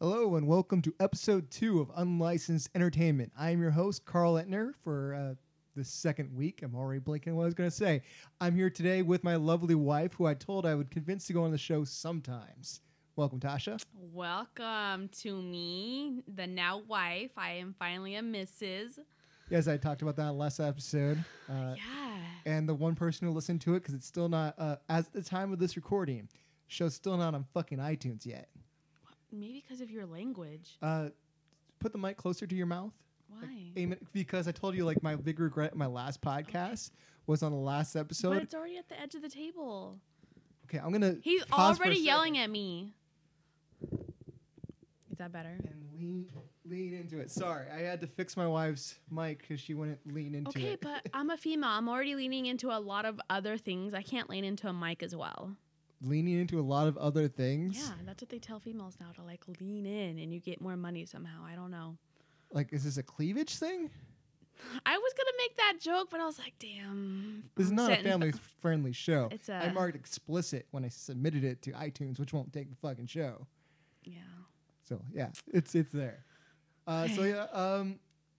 Hello and welcome to episode two of Unlicensed Entertainment. I am your host, Carl Etner, for uh, the second week. I'm already blinking what I was going to say. I'm here today with my lovely wife, who I told I would convince to go on the show sometimes. Welcome, Tasha. Welcome to me, the now wife. I am finally a Mrs. Yes, I talked about that last episode. Uh, Yeah. and the one person who listened to it, because it's still not, uh, as at the time of this recording, show's still not on fucking iTunes yet. Maybe because of your language. Uh, put the mic closer to your mouth. Why? aim it because I told you like my big regret in my last podcast was on the last episode. but it's already at the edge of the table. Okay, I'm gonna He's pause for a already yelling at me. Is that better? and lean lean into it. Sorry, I had to fix my wife's mic because she wouldn't lean into Okay, it. Okay, but I'm a female. I'm already leaning into a lot of other things. I can't lean into a mic as well. Leaning into a lot of other things. Yeah, that's what they tell females now to like lean in and you get more money somehow. I don't know. Like, is this a cleavage thing? I was gonna make that joke, but I was like, damn. This is not a setting- family friendly show. It's I a- marked explicit when I submitted it to iTunes, which won't take the fucking show. Yeah. So yeah, it's it's there. Uh, so yeah, um,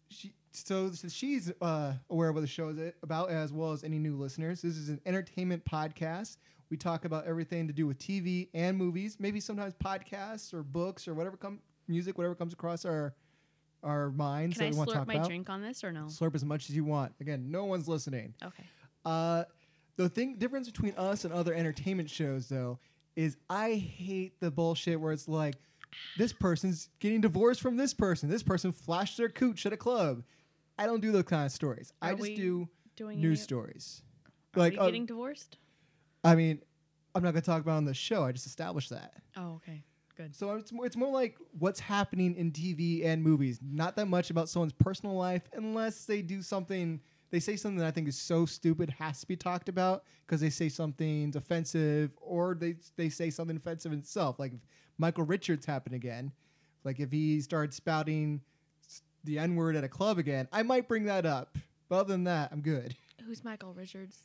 she so, so she's uh, aware of what the show is about, as well as any new listeners. This is an entertainment podcast. We talk about everything to do with TV and movies, maybe sometimes podcasts or books or whatever come music, whatever comes across our our minds Can I slurp my about. drink on this or no? Slurp as much as you want. Again, no one's listening. Okay. Uh, the thing difference between us and other entertainment shows, though, is I hate the bullshit where it's like, this person's getting divorced from this person. This person flashed their cooch at a club. I don't do those kind of stories. I just do Doing news stories. Are like, we uh, getting divorced? I mean, I'm not gonna talk about it on the show. I just established that. Oh, okay. Good. So it's more, it's more like what's happening in TV and movies. Not that much about someone's personal life, unless they do something. They say something that I think is so stupid has to be talked about because they say something's offensive, or they they say something offensive in itself. Like if Michael Richards happened again, like if he started spouting the N word at a club again, I might bring that up. But other than that, I'm good. Who's Michael Richards?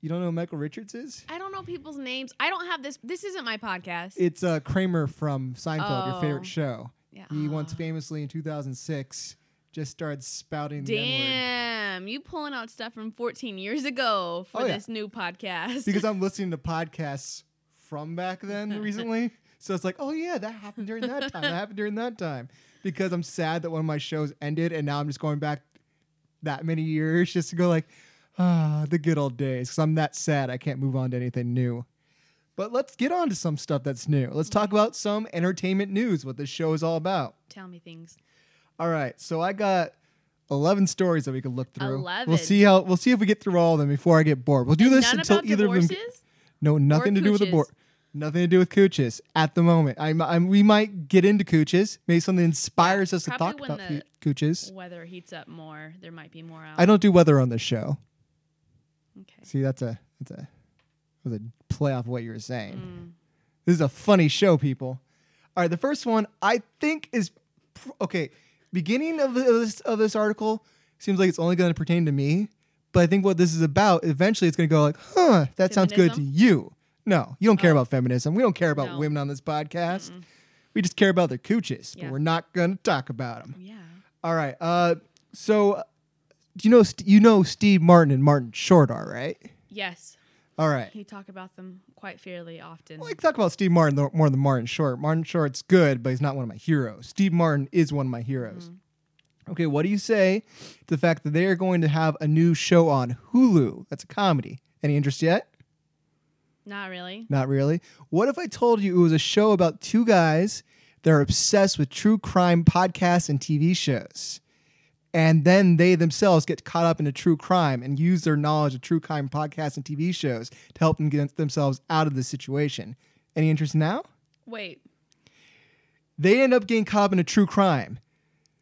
You don't know who Michael Richards is? I don't know people's names. I don't have this. This isn't my podcast. It's uh, Kramer from Seinfeld, your Oh. favorite show. yeah. He once famously in 2006 just started spouting the N-word. Damn, you pulling out stuff from 14 years ago for Oh, yeah. this new podcast. Because I'm listening to podcasts from back then recently. So it's like, oh yeah, that happened during that time. That happened during that time. Because I'm sad that one of my shows ended and now I'm just going back that many years just to go like, ah, the good old days. Because I'm that sad I can't move on to anything new. But let's get on to some stuff that's new. Let's talk about some entertainment news, what this show is all about. Tell me things. All right, so I got eleven stories that we could look through. 11? We'll see how we'll see if we get through all of them before I get bored. We'll do this None until either of them. No, nothing to do with the board. Nothing to do with cooches at the moment. I'm, I'm we might get into cooches. Maybe something inspires us to talk about the- cooches. Weather heats up more. There might be more out. I don't do weather on this show. Okay. See, that's a that's a that was a play off what you were saying. Mm. This is a funny show, people. All right, the first one I think is pr- okay. Beginning of, this of this article seems like it's only going to pertain to me, but I think what this is about eventually it's going to go like, huh, that sounds good to you. No, you don't care Oh. about feminism. We don't care about No. women on this podcast. We just care about their cooches, Yeah. but we're not going to talk about them. Yeah. All right. Uh, so you know you know Steve Martin and Martin Short are right? Yes. All right. He talk about them quite fairly often. Well, I talk about Steve Martin more than Martin Short. Martin Short's good, but he's not one of my heroes. Steve Martin is one of my heroes. Mm-hmm. Okay, what do you say to the fact that they are going to have a new show on Hulu? That's a comedy. Any interest yet? Not really. Not really. What if I told you it was a show about two guys that are obsessed with true crime podcasts and TV shows? And then they themselves get caught up in a true crime and use their knowledge of true crime podcasts and TV shows to help them get themselves out of the situation. Any interest now? Wait. They end up getting caught up in a true crime.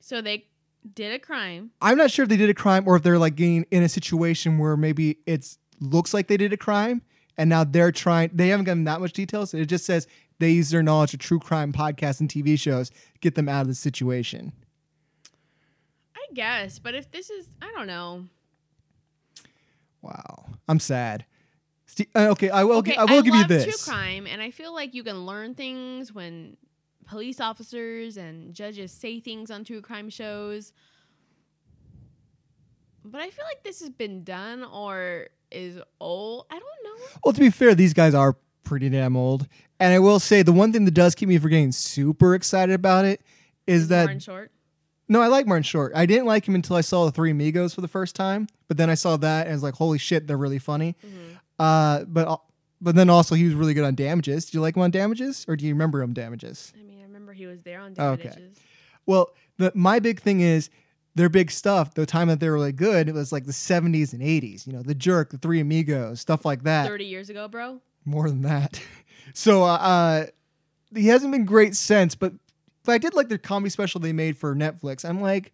So they did a crime. I'm not sure if they did a crime or if they're like getting in a situation where maybe it's looks like they did a crime and now they're trying they haven't given that much details. It just says they use their knowledge of true crime podcasts and TV shows to get them out of the situation. I guess, but if this is, I don't know. Wow. I'm sad. Uh, okay, I will, okay, gi- I will give you this. true crime, and I feel like you can learn things when police officers and judges say things on true crime shows. But I feel like this has been done or is old. I don't know. Well, to be fair, these guys are pretty damn old. And I will say the one thing that does keep me from getting super excited about it is that Martin Short. No, I like Martin Short. I didn't like him until I saw the Three Amigos for the first time, but then I saw that and I was like, holy shit, they're really funny. Mhm. Uh, but but then also he was really good on Damages. Do you like him on Damages, or do you remember him Damages? I mean, I remember he was there on David okay. Well, the, my big thing is their big stuff. The time that they were really good, it was like the '70s and '80s. You know, The Jerk, The Three Amigos, stuff like that. 30 years ago, bro. More than that. so uh, uh, he hasn't been great since. But, but I did like their comedy special they made for Netflix. I'm like,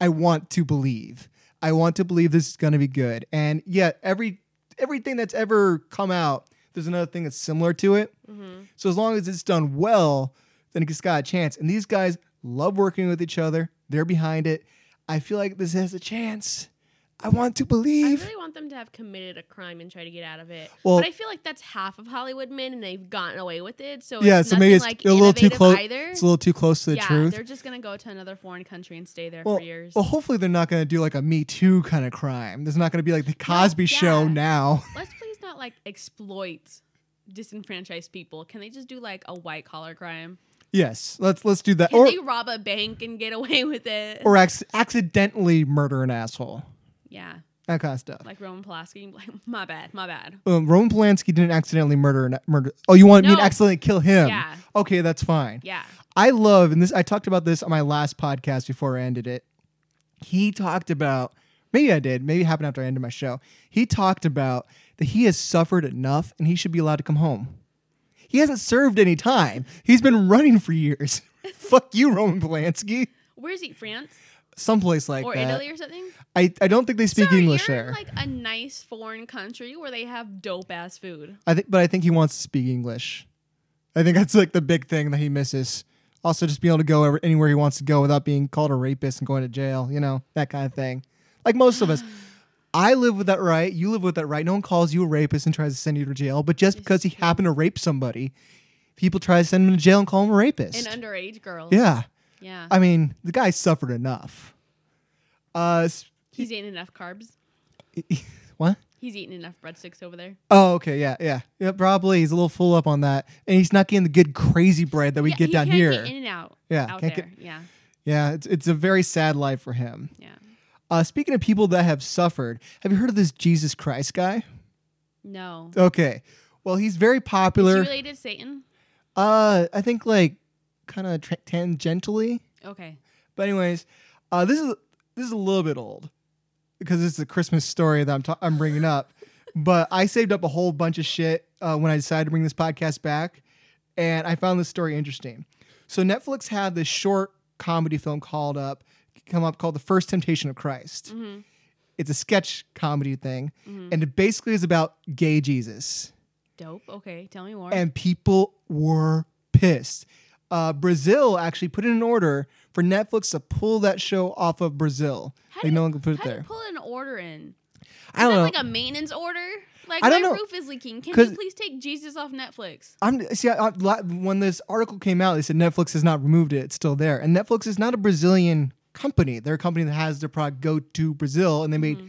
I want to believe. I want to believe this is going to be good. And yet, every everything that's ever come out, there's another thing that's similar to it. Mm-hmm. So as long as it's done well, then it's got a chance. And these guys love working with each other. They're behind it. I feel like this has a chance. I want to believe. I really want them to have committed a crime and try to get out of it. Well- but I feel like that's half of Hollywood men, and they've gotten away with it. So yeah, it's so maybe it's like, a little too close. Either. It's a little too close to the yeah, truth. they're just gonna go to another foreign country and stay there Well, for years. well, hopefully they're not going to do like a Me Too kind of crime. There's not going to be like the Cosby Show yeah. now. Let's please not like exploit disenfranchised people. Can they just do like a white collar crime? Yes, let's let's do that. Can Or they rob a bank and get away with it? or ac- accidentally murder an asshole. Yeah, That kind of stuff. like Roman Polanski. Like, my bad, my bad. Um, Roman Polanski didn't accidentally murder murder. Oh, you want me to accidentally kill him? Yeah. Okay, that's fine. Yeah. I love, and this I talked about this on my last podcast before I ended it. He talked about, maybe I did, maybe it happened after I ended my show. He talked about that he has suffered enough and he should be allowed to come home. He hasn't served any time. He's been running for years. Fuck you, Roman Polanski. Where's he? France Someplace like or that. Italy or something? I, I don't think they speak Sir, English you're there. in like a nice foreign country where they have dope ass food. I think, but I think he wants to speak English. I think that's like the big thing that he misses. Also, just being able to go anywhere he wants to go without being called a rapist and going to jail. You know that kind of thing. Like most of us, I live with that right. You live with that right. No one calls you a rapist and tries to send you to jail. But just because he happened to rape somebody, people try to send him to jail and call him a rapist. And underage girls. yeah, Yeah. I mean the guy suffered enough. Uh, He's eating enough carbs. what? He's eating enough breadsticks over there. Oh, okay, yeah, yeah, yeah. Probably he's a little full up on that, and he's not getting the good crazy bread that we Yeah, get he down can't here. Get in and out. Yeah, Out can't there. get- yeah. Yeah, it's it's a very sad life for him. Yeah. Uh, speaking of people that have suffered, have you heard of this Jesus Christ guy? No. Okay, well he's very Is he popular. related to Satan? Uh, I think like kind of tra- tangentially, Okay. but anyways, uh, this is this is a little bit old because this is a Christmas story that I'm ta- I'm bringing up. But I saved up a whole bunch of shit uh, when I decided to bring this podcast back, and I found this story interesting. So Netflix had this short comedy film called up come up called The First Temptation of Christ. Mm-hmm. It's a sketch comedy thing, and it basically is about gay Jesus. Dope. Okay. Tell me more. And people were pissed. Uh, Brazil actually put in an order for Netflix to pull that show off of Brazil. How like no one could put it there. pull an order in? I don't Is know. like a maintenance order? Like I my know. roof is leaking. Can you please take Jesus off Netflix? I'm see. I, I- when this article came out, they said Netflix has not removed it; it's still there. And Netflix is not a Brazilian company; they're a company that has their product go to Brazil, and they Mm-hmm.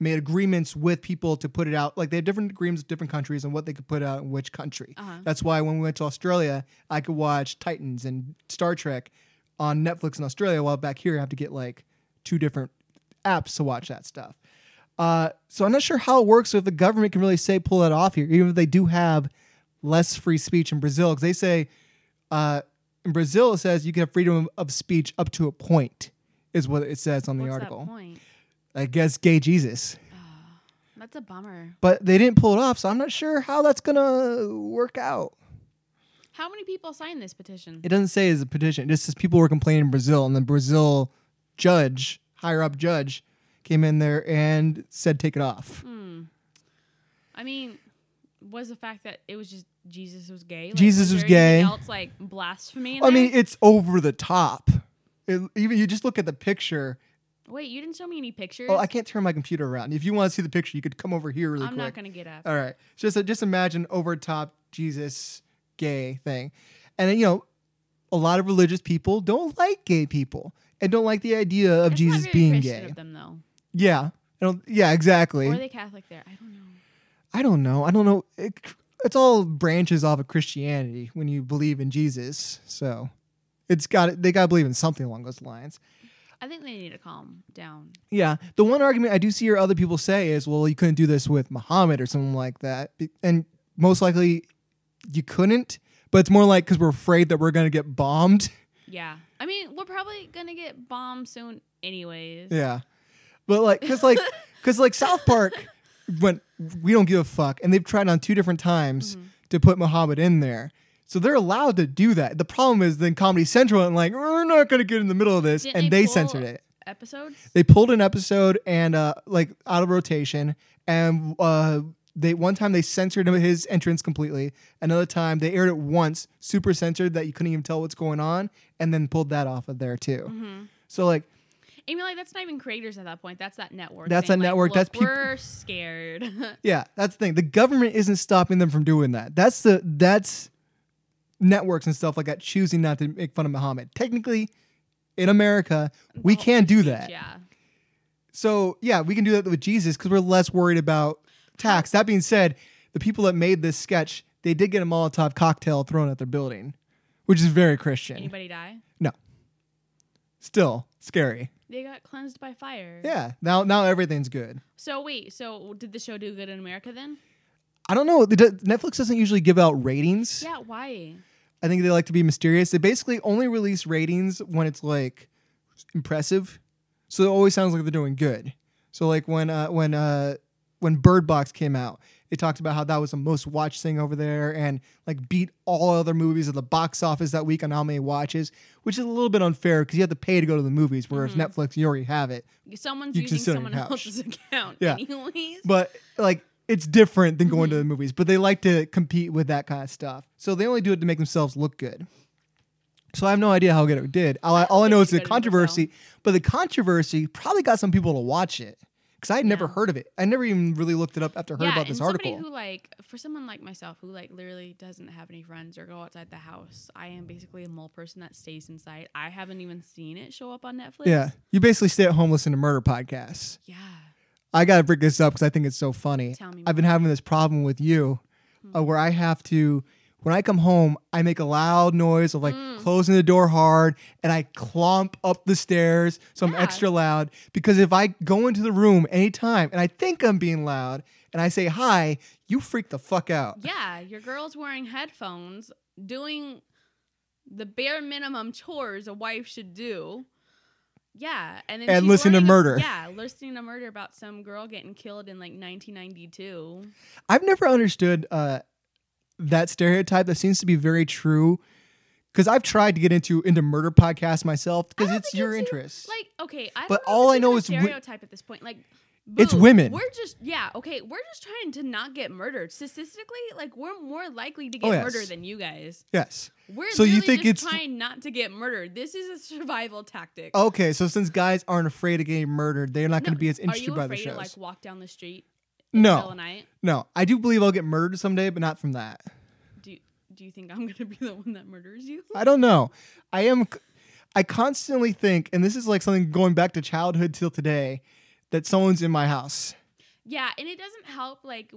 Made agreements with people to put it out. Like they have different agreements with different countries on what they could put out in which country. Uh-huh. That's why when we went to Australia, I could watch Titans and Star Trek on Netflix in Australia, while back here I have to get like two different apps to watch that stuff. Uh, so I'm not sure how it works. So if the government can really say pull that off here, even if they do have less free speech in Brazil, because they say uh, in Brazil it says you can have freedom of speech up to a point, is what it says on the What's article. I guess gay Jesus, That's a bummer. but they didn't pull it off, so I'm not sure how that's gonna work out. How many people signed this petition? It doesn't say it's a petition. It just says people were complaining in Brazil, and the Brazil judge, higher up judge, came in there and said take it off. Hmm. I mean, was the fact that it was just Jesus was gay? Like, Jesus was there anything gay. Else like blasphemy. In I mean, it's over the top. It, even you just look at the picture. Wait, you didn't show me any pictures. Oh, I can't turn my computer around. If you want to see the picture, you could come over here really I'm quick. not gonna get up. All right, just just imagine over top Jesus gay thing, and you know, a lot of religious people don't like gay people and don't like the idea of That's not Jesus very being Christian gay. Of them though, Yeah. I don't, yeah, exactly. or are they Catholic? There, I don't know. I don't know. I don't know. It, it's all branches off of Christianity when you believe in Jesus. So it's got they got to believe in something along those lines. I think they need to calm down. Yeah. The one argument I do see hear other people say is, well, you couldn't do this with Muhammad or something like that. And most likely you couldn't, but it's more like because we're afraid that we're going to get bombed. Yeah, I mean, we're probably gonna get bombed soon, anyways. Yeah. But like, because like, because like South Park went, we don't give a fuck. And they've tried on two different times Mm-hmm. to put Muhammad in there. So they're allowed to do that. The problem is then Comedy Central and like, we're not going to get in the middle of this. Didn't and they they censored it. Episodes. They pulled an episode and uh like out of rotation and uh they one time they censored his entrance completely. Another time they aired it once, super censored that you couldn't even tell what's going on, and then pulled that off of there too. Mm-hmm. So like I mean, like that's not even creators at that point. That's that network. That's that like, network, "Look, that's peop- we're scared. Yeah, that's the thing. The government isn't stopping them from doing that. That's the that's networks and stuff like that choosing not to make fun of Muhammad. Technically, in America, we can do that. Yeah. So yeah, we can do that with Jesus because we're less worried about tax. That being said, the people that made this sketch, they did get a Molotov cocktail thrown at their building, which is very Christian. Anybody die? No, still scary. They got cleansed by fire. Yeah, now now everything's good. So wait, so did the show do good in America then? I don't know. Netflix doesn't usually give out ratings. Yeah. Why? I think they like to be mysterious. They basically only release ratings when it's like impressive. So it always sounds like they're doing good. So like when uh when uh when Bird Box came out, they talked about how that was the most watched thing over there and like beat all other movies at the box office that week on how many watches, which is a little bit unfair because you have to pay to go to the movies, whereas Netflix you already have it. Someone's You using sit on your someone else's account. Yeah. Anyways. But like it's different than going to the mm-hmm. movies, but they like to compete with that kind of stuff. So they only do it to make themselves look good. So I have no idea how good it did. All I, all I know is the controversy, but the controversy probably got some people to watch it because I had never Yeah. heard of it. I never even really looked it up after I heard yeah, about this article. who like for someone like myself who like literally doesn't have any friends or go outside the house, I am basically a mole person that stays inside. I haven't even seen it show up on Netflix. yeah, you basically stay at home listening to murder podcasts. Yeah. I got to bring this up because I think it's so funny. Tell me I've been having this problem with you uh, where I have to, when I come home, I make a loud noise of like Mm. closing the door hard and I clomp up the stairs. So I'm extra loud because if I go into the room anytime and I think I'm being loud and I say hi, you freak the fuck out. Yeah, your girl's wearing headphones, doing the bare minimum chores a wife should do. Yeah, and then And listen to murder. Yeah, listening to murder about some girl getting killed in like 1992. I've never understood uh, that stereotype that seems to be very true. Because I've tried to get into into murder podcasts myself because it's your interest. Like, okay, I But know all I know is stereotype at this point. Like, It's women. We're just yeah, okay. We're just trying to not get murdered. Statistically, like we're more likely to oh, get Oh, yes. murdered than you guys. yes. We're So you think just it's- trying not to get murdered. This is a survival tactic. Okay, so since guys aren't afraid of getting murdered, they're not going to be as interested by the afraid to like walk down the street in the middle no, the night? no. I do believe I'll get murdered someday, but not from that. Do Do you think I'm gonna be the one that murders you? I don't know. I am. I constantly think, and this is like something going back to childhood till today, that someone's in my house. Yeah, and it doesn't help like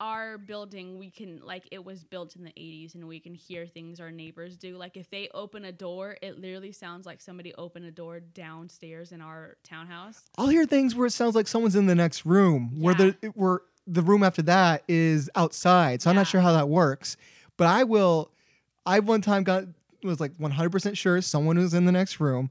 our building we can like it was built in the 80s and we can hear things our neighbors do like if they open a door it literally sounds like somebody opened a door downstairs in our townhouse I'll hear things where it sounds like someone's in the next room, where Yeah. the where the room after that is outside. So I'm not sure how that works. But I will. I one time got was like 100% sure someone was in the next room.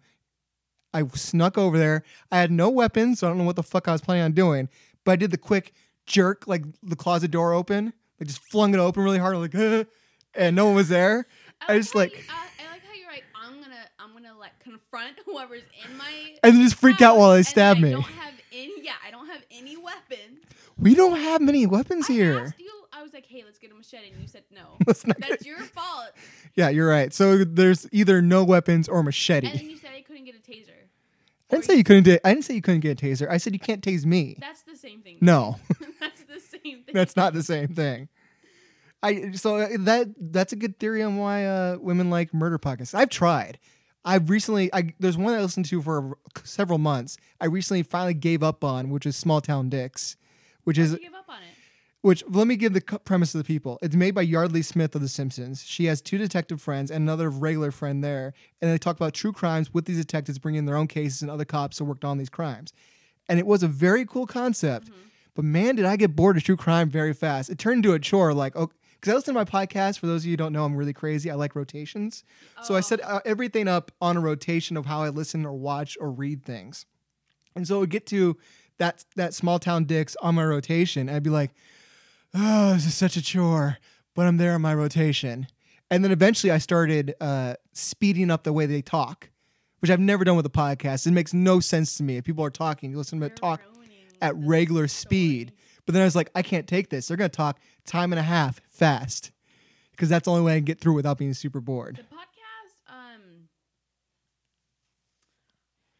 I snuck over there. I had no weapons, so I don't know what the fuck I was planning on doing. But I did the quick jerk, like the closet door open, like just flung it open really hard, like, and no one was there. I just like- you, I, I like how you're like i'm gonna i'm gonna like confront whoever's in my And then just freak out while they stab I me. don't have any yeah i don't have any weapons. We don't have many weapons I here. asked you i was like hey let's get a machete and you said no that's get- your fault yeah, you're right. So there's either no weapons or machete. and then you said i couldn't get a taser I didn't say you couldn't. ta- I didn't say you couldn't get a taser. I said you can't tase me. That's the same thing. No, That's the same thing. that's not the same thing. I so uh, that that's a good theory on why uh, women like murder podcasts. I've tried. I've recently I there's one I listened to for several months. I recently finally gave up on, which is Small Town Dicks, which How'd is you give up on it? Which let me give the premise to the people. It's made by Yeardley Smith of The Simpsons. She has two detective friends and another regular friend there, and they talk about true crimes with these detectives bringing their own cases and other cops who worked on these crimes. And it was a very cool concept, but man, did I get bored of true crime very fast. It turned into a chore. Like, oh, because I listen to my podcast. For those of you who don't know, I'm really crazy. I like rotations, so I set uh, everything up on a rotation of how I listen or watch or read things. And so it would get to that that small town dicks on my rotation. And I'd be like, oh, this is such a chore, but I'm there on my rotation. And then eventually I started uh, speeding up the way they talk, which I've never done with a podcast. It makes no sense to me. If people are talking, you listen to them talk at regular speed. But then I was like, I can't take this. They're going to talk time and a half fast because that's the only way I can get through without being super bored. The podcast, um,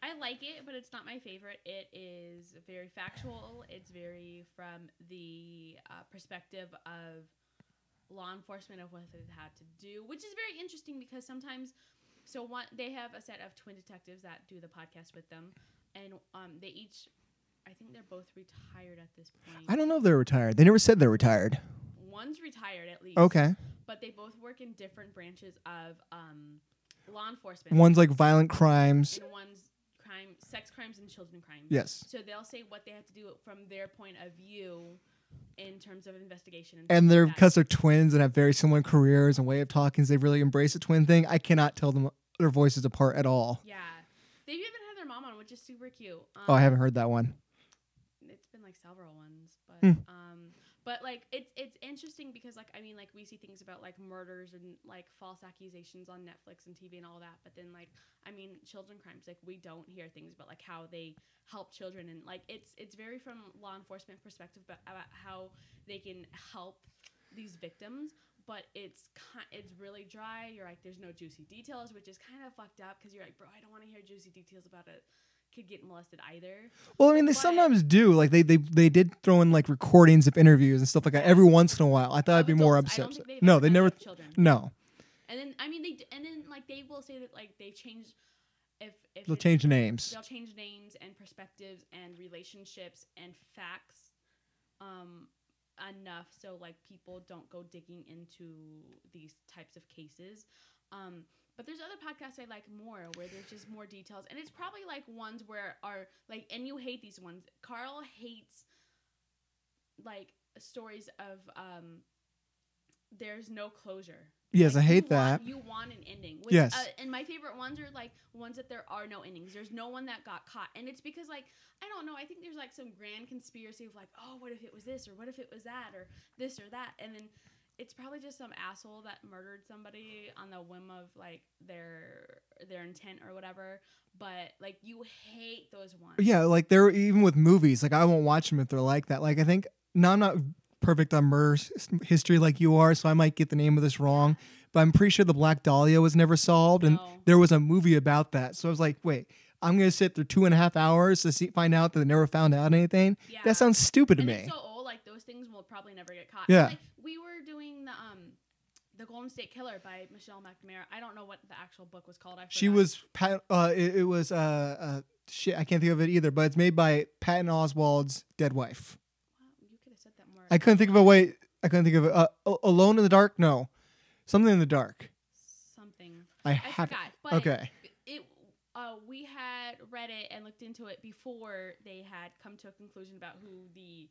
I like it, but it's not my favorite. It is very factual. It's very from the uh, perspective of law enforcement of what they've had to do, which is very interesting because sometimes, so one they have a set of twin detectives that do the podcast with them, and um, they each, I think they're both retired at this point. I don't know if they're retired. They never said they're retired. One's retired at least. Okay. but they both work in different branches of um, law enforcement. One's like violent crimes. and one's crime, sex crimes and children crimes. Yes. So they'll say what they have to do from their point of view in terms of investigation. And, And they're like because they're twins and have very similar careers and way of talking. So they really embrace the twin thing. I cannot tell them their voices apart at all. yeah, they've even had their mom on, which is super cute. Um, Oh, I haven't heard that one. It's been like several ones, but Hmm. um, but like it's it's interesting because like I mean like we see things about like murders and like false accusations on Netflix and TV and all that, but then like I mean children crimes like we don't hear things about like how they help children and like it's it's very from law enforcement perspective but about how they can help these victims but it's it's really dry. You're like there's no juicy details which is kind of fucked up because you're like bro i don't want to hear juicy details about a kid get molested either Well, I mean, they But- sometimes do. Like they, they they did throw in like recordings of interviews and stuff like that every once in a while. I thought I'd be more adults. I don't upset. No, they never. children. No, And then I mean they and then like they will say that like they've changed if if they'll change names. they'll change names and perspectives and relationships and facts um enough so like people don't go digging into these types of cases. Um but there's other podcasts I like more where there's just more details and it's probably like ones where are like and you hate these ones. Carl hates like stories of um there's no closure. Yes, Like, I hate want- that. You want an ending. Which, Yes. Uh, and my favorite ones are like ones that there are no endings. There's no one that got caught, and it's because like I don't know. I think there's like some grand conspiracy of like, oh, what if it was this or what if it was that or this or that, and then it's probably just some asshole that murdered somebody on the whim of like their their intent or whatever. But like you hate those ones. Yeah, like they're even with movies. Like I won't watch them if they're like that. Like I think now I'm not perfect on murder history like you are, so I might get the name of this wrong. But I'm pretty sure the Black Dahlia was never solved, and No. there was a movie about that. So I was like, wait, I'm gonna sit through two and a half hours to see find out that they never found out anything. Yeah. That sounds stupid to and me. Those things will probably never get caught. Yeah. Like we were doing the um the Golden State Killer by Michelle McNamara. I don't know what the actual book was called. I She was Pat. Uh, it, it was uh, uh, shit. I can't think of it either. But it's made by Patton Oswalt's dead wife. Wow, you could have said that more. I couldn't think of a way. I couldn't think of it. Uh, Alone in the Dark. No, something in the dark. Something. I I have. forgot. But Okay. It. Uh, we had read it and looked into it before they had come to a conclusion about who the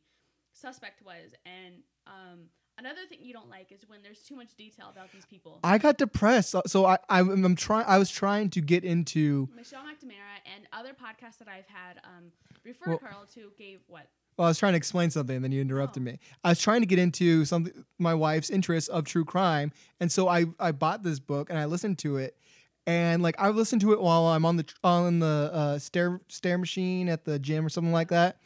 suspect was, and um, another thing you don't like is when there's too much detail about these people. I got depressed, so- so I, I I'm trying. I was trying to get into. Michelle McNamara and other podcasts that I've had um, referred Well- Carl to gave what Well, I was trying to explain something, and then you interrupted Oh. me. I was trying to get into something, my wife's interest of true crime, and so I I bought this book and I listened to it, and like I listened to it while I'm on the on the uh, stair stair machine at the gym or something like that,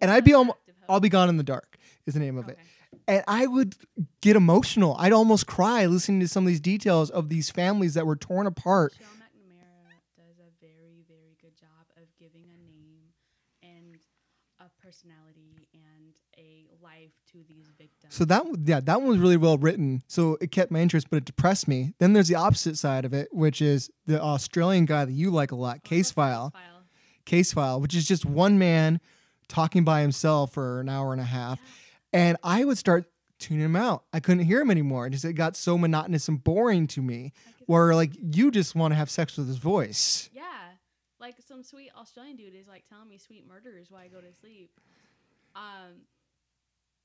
and I'd be almost Active I'll be gone in the dark is the name of it. And I would get emotional. I'd almost cry listening to some of these details of these families that were torn apart. Michelle McNamara does a very, very good job of giving a name and a personality and a life to these victims. So that yeah, that one was really well written. So it kept my interest, but it depressed me. Then there's the opposite side of it, which is the Australian guy that you like a lot, oh, Case File. File. Case File, which is just one man talking by himself for an hour and a half. And I would start tuning him out. I couldn't hear him anymore. It just it got so monotonous and boring to me. Where like you just want to have sex with his voice. yeah, like some sweet Australian dude is like telling me sweet murders while I go to sleep. Um,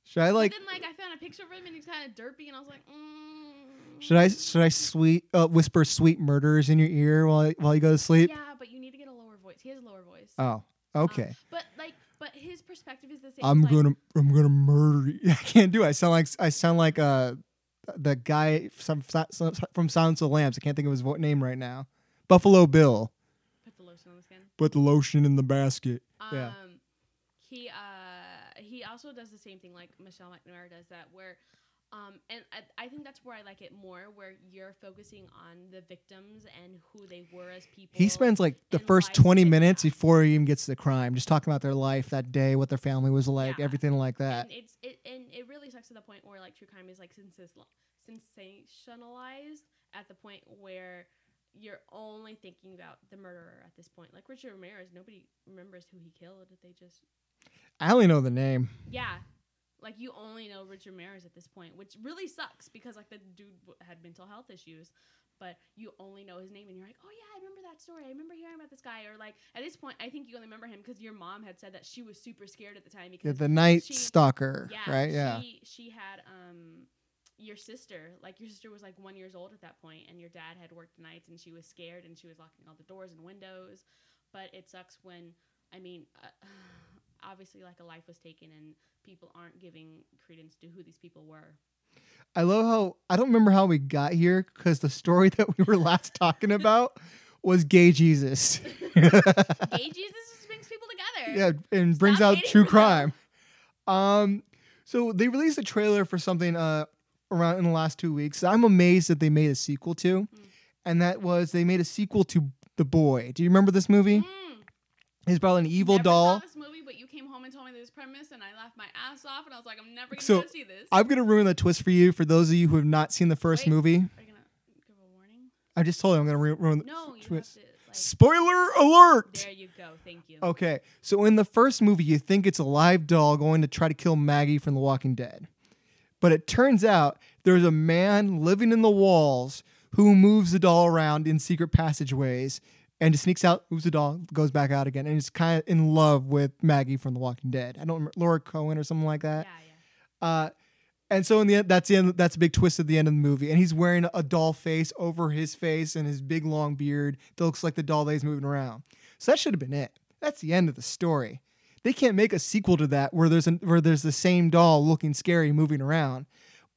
Should I like then like I found a picture of him and he's kind of derpy, and I was like, mm. should I should I sweet uh, whisper sweet murders in your ear while while you go to sleep? Yeah, but you need to get a lower voice. He has a lower voice. Oh, okay. But like, but his perspective is the same. I'm like, gonna I'm gonna murder you. I can't do it. I sound like I sound like uh the guy from from Silence of the Lambs. I can't think of his name right now. Buffalo Bill. put the lotion on the skin. Put the lotion in the basket. Um, Yeah. He uh he also does the same thing like Michelle McNamara does that where. Um, and I, I think that's where I like it more, where you're focusing on the victims and who they were as people. He spends like the first 20 minutes before he even gets to the crime, just talking about their life that day, what their family was like, Yeah. everything like that. And it's it and it really sucks to the point where like true crime is like sensational- sensationalized at the point where you're only thinking about the murderer at this point. Like Richard Ramirez, nobody remembers who he killed. They just I only know the name. yeah, like you only know Richard Ramirez at this point, which really sucks because like the dude had mental health issues. But you only know his name, and you're like, "Oh yeah, I remember that story. I remember hearing about this guy." Or like at this point, I think you only remember him because your mom had said that she was super scared at the time Yeah, because the Night she- Stalker, yeah, right? Yeah. She she had um your sister, like your sister was like one years old at that point, and your dad had worked nights, and she was scared, and she was locking all the doors and windows. But it sucks when I mean, uh, obviously, like a life was taken, and people aren't giving credence to who these people were. I love how I don't remember how we got here because the story that we were last talking about was gay Jesus. Gay Jesus just brings people together. yeah, and brings out true them. crime. Um, so they released a trailer for something uh around in the last two weeks. I'm amazed that they made a sequel to, Mm. and that was they made a sequel to The Boy. Do you remember this movie? Mm. It's about an evil never doll. Saw this movie, but you came home and told me this premise, and I laughed my ass off, and I was like, I'm never gonna So, go see this. I'm gonna ruin the twist for you for those of you who have not seen the first Wait. movie. Are you gonna give a warning? I just told you I'm gonna ru- ruin the No, you twist. have to. Like, Spoiler alert! there you go. Thank you. Okay, so in the first movie, you think it's a live doll going to try to kill Maggie from The Walking Dead. But it turns out there's a man living in the walls who moves the doll around in secret passageways and just sneaks out, moves the doll, goes back out again, and is kind of in love with Maggie from The Walking Dead. I don't remember, Laura Cohen or something like Yeah, that. yeah. Uh, and so in the end, that's the end. That's a big twist at the end of the movie. And he's wearing a doll face over his face and his big long beard that looks like the doll that he's moving around. So that should have been it. That's the end of the story. They can't make a sequel to that where there's an, where there's the same doll looking scary moving around,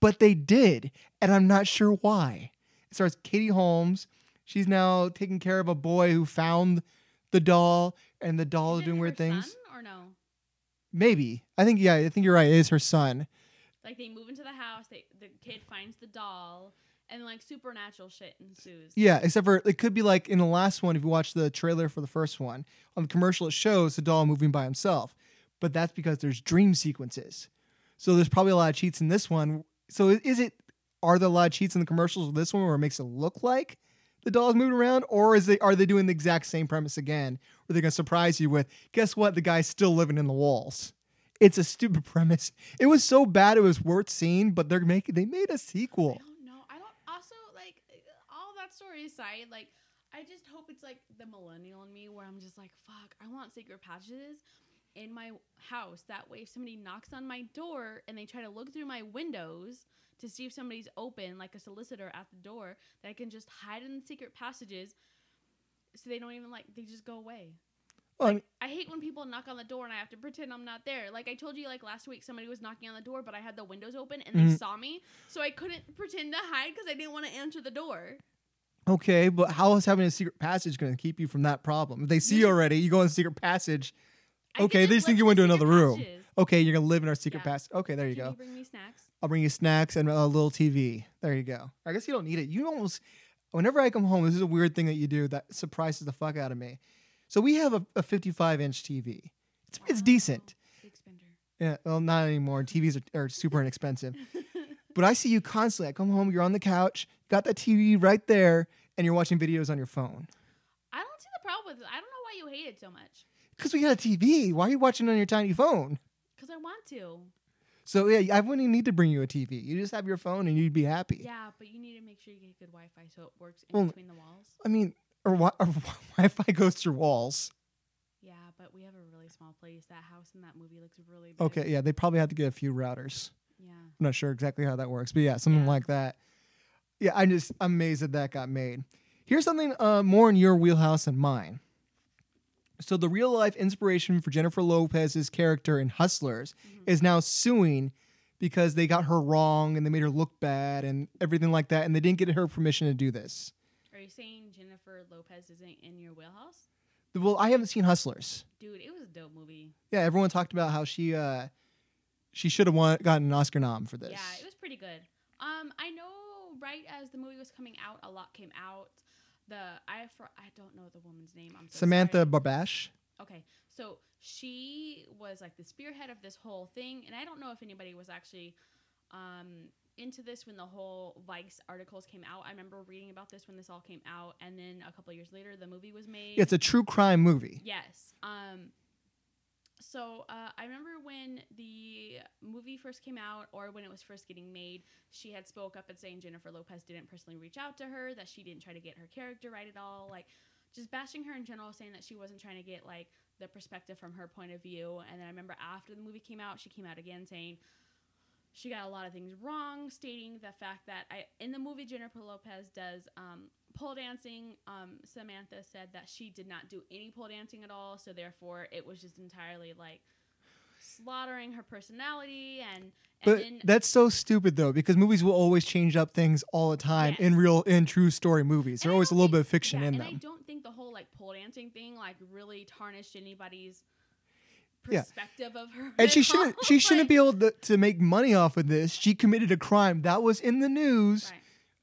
but they did, and I'm not sure why. It stars Katie Holmes. She's now taking care of a boy who found the doll, and the doll is doing her weird things. son or no? Maybe I think yeah, I think you're right. It is her son. Like they move into the house, they the kid finds the doll, and like supernatural shit ensues. Yeah, except for it could be like in the last one, if you watch the trailer for the first one, on the commercial it shows the doll moving by himself. But that's because there's dream sequences. So there's probably a lot of cheats in this one. So is it are there a lot of cheats in the commercials of this one where it makes it look like the doll's moving around? Or is they are they doing the exact same premise again? Where they're gonna surprise you with, guess what? The guy's still living in the walls. It's a stupid premise. It was so bad it was worth seeing, but they're making they made a sequel. don't know. I don't. Also, like all that story aside, like I just hope it's like the millennial in me where I'm just like, fuck, I want secret passages in my house. That way, if somebody knocks on my door and they try to look through my windows to see if somebody's open, like a solicitor at the door, that I can just hide in the secret passages, so they don't even like they just go away. Well, I I hate when people knock on the door and I have to pretend I'm not there. Like I told you, like last week, somebody was knocking on the door, but I had the windows open and they Mhm. saw me, so I couldn't pretend to hide because I didn't want to answer the door. Okay, but how is having a secret passage going to keep you from that problem? If they see you You- already, you go in the secret passage. Okay, they just think you went to another room. Okay, you're to live in our secret Yeah. passage. Okay, there you Can go. you bring me snacks? I'll bring you snacks and a little TV. There you go. I guess you don't need it. You almost, whenever I come home, this is a weird thing that you do that surprises the fuck out of me. So we have a, a 55 inch TV. It's, it's oh, decent. Yeah, well, not anymore. TVs are, are super inexpensive. but I see you constantly. I come home, you're on the couch, got that TV right there, and you're watching videos on your phone. I don't see the problem with it. I don't know why you hate it so much. Because we got a TV. Why are you watching on your tiny phone? Because I want to. So yeah, I wouldn't even need to bring you a TV. You just have your phone and you'd be happy. Yeah, but you need to make sure you get good Wi-Fi so it works in Well, between the walls. I mean, or, wi- or Wi-Fi goes through walls. Yeah, but we have a really small place. That house in that movie looks really big. Okay, yeah, they probably have to get a few routers. Yeah. I'm not sure exactly how that works, but yeah, something Yeah. like that. Yeah, I'm just amazed that that got made. Here's something uh, more in your wheelhouse than mine. So the real life inspiration for Jennifer Lopez's character in Hustlers Mhm. is now suing because they got her wrong and they made her look bad and everything like that, and they didn't get her permission to do this. Are you saying Jennifer Lopez isn't in your wheelhouse? Well, I haven't seen Hustlers. Dude, it was a dope movie. Yeah, everyone talked about how she uh, she should have won gotten an Oscar nom for this. Yeah, it was pretty good. Um, I know right as the movie was coming out, a lot came out. The I for I don't know the woman's name. I'm so Samantha sorry. Barbash. Okay, so she was like the spearhead of this whole thing, and I don't know if anybody was actually um, into this when the whole Vice articles came out. I remember reading about this when this all came out, and then a couple years later, the movie was made. It's a true crime movie. Yes. Um, so uh, I remember when the movie first came out, or when it was first getting made, she had spoke up and saying Jennifer Lopez didn't personally reach out to her, that she didn't try to get her character right at all, like just bashing her in general, saying that she wasn't trying to get like the perspective from her point of view. And then I remember after the movie came out, she came out again saying she got a lot of things wrong, stating the fact that I in the movie Jennifer Lopez does um, pole dancing. Um, Samantha said that she did not do any pole dancing at all, so therefore it was just entirely like slaughtering her personality and and But then that's so stupid though, because movies will always change up things all the time in real, in true story movies. There's always a little think- bit of fiction yeah, in and I don't think the whole like pole dancing thing like really tarnished anybody's Yeah. perspective of her. And she shouldn't, she shouldn't Like- be able to, to make money off of this. She committed a crime that was in the news. Right.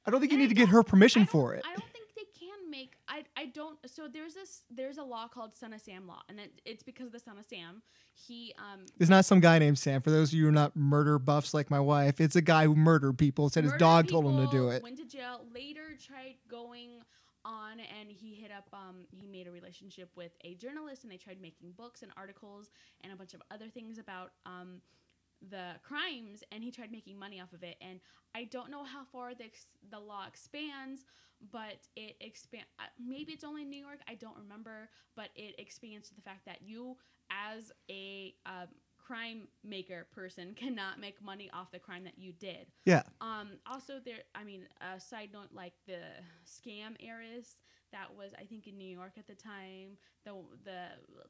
I don't think you need to get her permission for it. I don't think they can make. I I don't. So there's this. There's a law called Son of Sam law, and it, it's because of the Son of Sam. He um. There's not some guy named Sam. For those of you who are not murder buffs like my wife, it's a guy who murdered people. Said his murdered dog told him to do people, it. Went to jail. Later tried going on, and he hit up. Um, he made a relationship with a journalist, and they tried making books and articles and a bunch of other things about um the crimes, and he tried making money off of it. And I don't know how far the ex- the law expands, but it expand. Uh, maybe it's only in New York. I don't remember, but it expands to the fact that you, as a um, crime maker person, cannot make money off the crime that you did. Yeah. Um, also, there. I mean, a side note, like the scam heiress that was, I think, in New York at the time. The the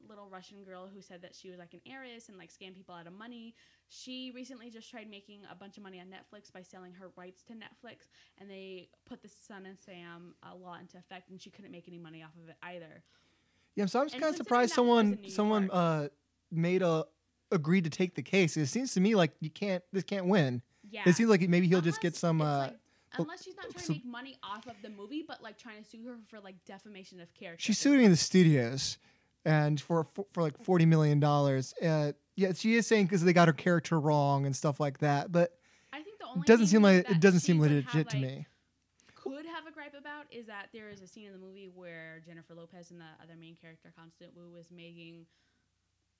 little Russian girl who said that she was like an heiress and like scam people out of money. She recently just tried making a bunch of money on Netflix by selling her rights to Netflix, and they put the Son and Sam uh, law into effect, and she couldn't make any money off of it either. Yeah, so I'm just kind of surprised someone someone uh made a agreed to take the case. It seems to me like you can't this can't win. Yeah, It seems like maybe he'll just get some uh like- unless she's not trying to make money off of the movie, but like trying to sue her for like defamation of character. she's suing the studios and for for, for like 40 million dollars. Uh yeah, she is saying cuz they got her character wrong and stuff like that, but I think the only it doesn't seem like it doesn't seem legit have, to like, me. Could have a gripe about is that there is a scene in the movie where Jennifer Lopez and the other main character, Constance Wu, is making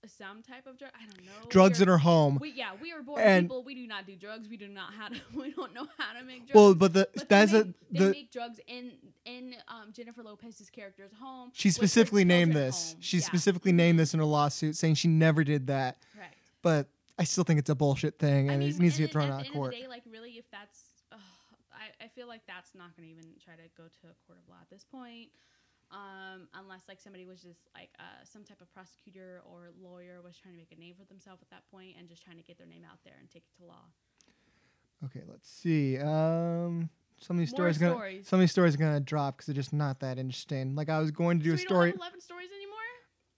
some type of drug. I don't know. Drugs We're- in her home. We, yeah, we are bored And- people. We do not do drugs. We do not how to. We don't know how to make drugs. Well, but the But that's they a make, they make drugs in in um, Jennifer Lopez's character's home. she specifically named this. home. She Yeah. specifically named this in her lawsuit saying she never did that. Correct. But I still think it's a bullshit thing and I mean, it needs to get thrown out the of court. Of the day, like really, if that's, I, I feel like that's not going to even try to go to a court of law at this point, um, unless like somebody was just like uh, some type of prosecutor or lawyer was trying to make a name for themselves at that point and just trying to get their name out there and take it to law. Okay, let's see. Um, some of these More stories, gonna some of these stories are gonna drop because they're just not that interesting. Like I was going to do so a you story. eleven stories anymore.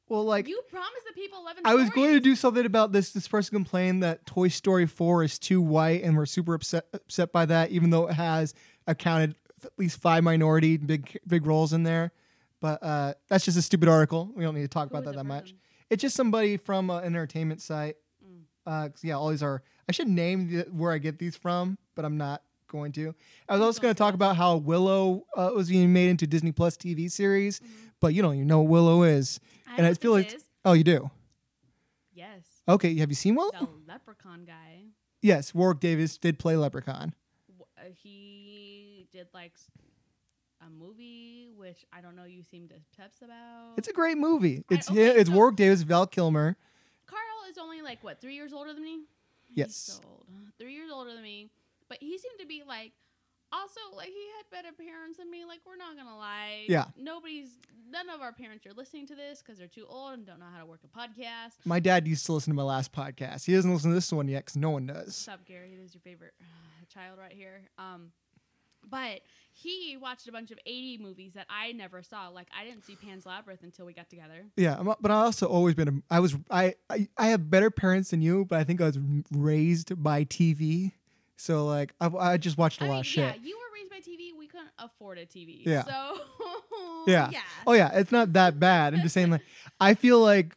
Well, like you promised the people eleven. I was going to do something about this. This person complained that Toy Story 4 is too white, and we're super upset upset by that, even though it has accounted at least five minority big big roles in there. But uh, that's just a stupid article. We don't need to talk Who about that that much. person? It's just somebody from uh, an entertainment site. Mm. Uh, yeah, all these are. I should name the, where I get these from, but I'm not going to. I was also going to talk about how Willow uh, was being made into Disney Plus TV series, but you don't even know what Willow is. I And I feel like- is. Oh, you do. yes, Okay, have you seen Willow? the leprechaun guy. Yes, Warwick Davis did play Leprechaun. W- Uh, he did like a movie, which I don't know. You seem to obsessed about. It's a great movie. I- It's okay, it's so- Warwick Davis, Val Kilmer. Carl is only like what three years older than me. Yes. So old. Three years older than me, but he seemed to be like. Also, like he had better parents than me. Like we're not gonna lie. Yeah. Nobody's. None of our parents are listening to this because they're too old and don't know how to work a podcast. My dad used to listen to my last podcast. He doesn't listen to this one yet because no one What's does. up, Gary? This is your favorite child right here. Um, but he watched a bunch of 80 movies that I never saw. Like I didn't see Pan's Labyrinth until we got together. Yeah, I'm- but I also always been. A, I was. I, I I have better parents than you, but I think I was raised by TV. So like I, I just watched a I lot mean, of shit. yeah, you were raised by TV. We couldn't afford a TV. Yeah. So Yeah. yeah. Oh yeah, it's not that bad. I'm just saying like I feel like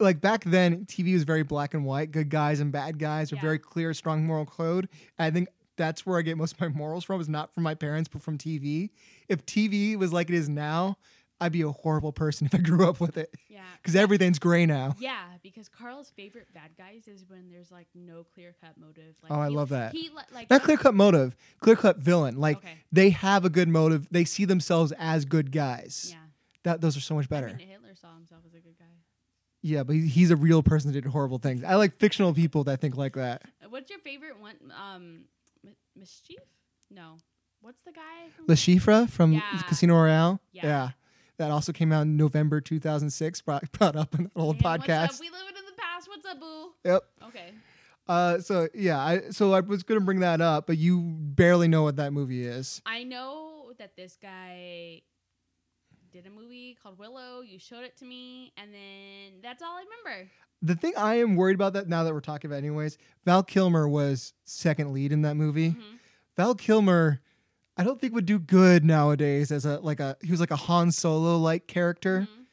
like back then TV was very black and white, good guys and bad guys, a Yeah. very clear, strong moral code. And I think that's where I get most of my morals from, is not from my parents, but from TV. If TV was like it is now, I'd be a horrible person if I grew up with it. Yeah. Because everything's gray now. Yeah, because Carl's favorite bad guys is when there's like no clear cut motive. Like, Oh, I he- love that. He like Not clear cut motive, clear cut villain. Like Okay. they have a good motive. They see themselves as good guys. Yeah. That those are so much I better. mean, Hitler saw himself as a good guy. Yeah, but he's a real person that did horrible things. I like fictional people that think like that. Uh, What's your favorite one? Um, mischief? No. What's the guy? From- Le Chiffre from Yeah. Casino Royale. Yeah. yeah. That also came out in November 2006, brought, brought up in an old podcast. We live in the past. What's up, boo? Yep. Okay. Uh, so yeah, I so I was gonna bring that up, but you barely know what that movie is. I know that this guy did a movie called Willow. You showed it to me, and then that's all I remember. The thing I am worried about that now that we're talking about, anyways, Val Kilmer was second lead in that movie. Mhm. Val Kilmer, I don't think would do good nowadays as a like a he was like a Han Solo like character. Mhm.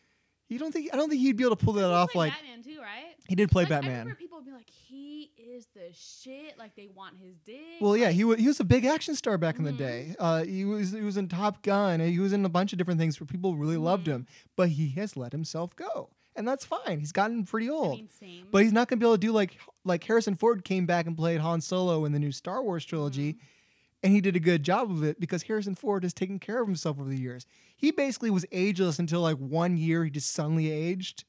You don't think I don't think he'd be able to pull that off like Batman too, right? He did play Like, Batman. remember people would be like, "He is the shit." Like they want his dick. Well, yeah, he was he was a big action star back in the Mhm. day. Uh, he was he was in Top Gun. He was in a bunch of different things where people really loved Mhm. him. But he has let himself go, and that's fine. He's gotten pretty I old. mean, same. but he's not gonna be able to do like like Harrison Ford came back and played Han Solo in the new Star Wars trilogy, Mm-hmm. and he did a good job of it because Harrison Ford has taken care of himself over the years. He basically was ageless until like one year he just suddenly aged,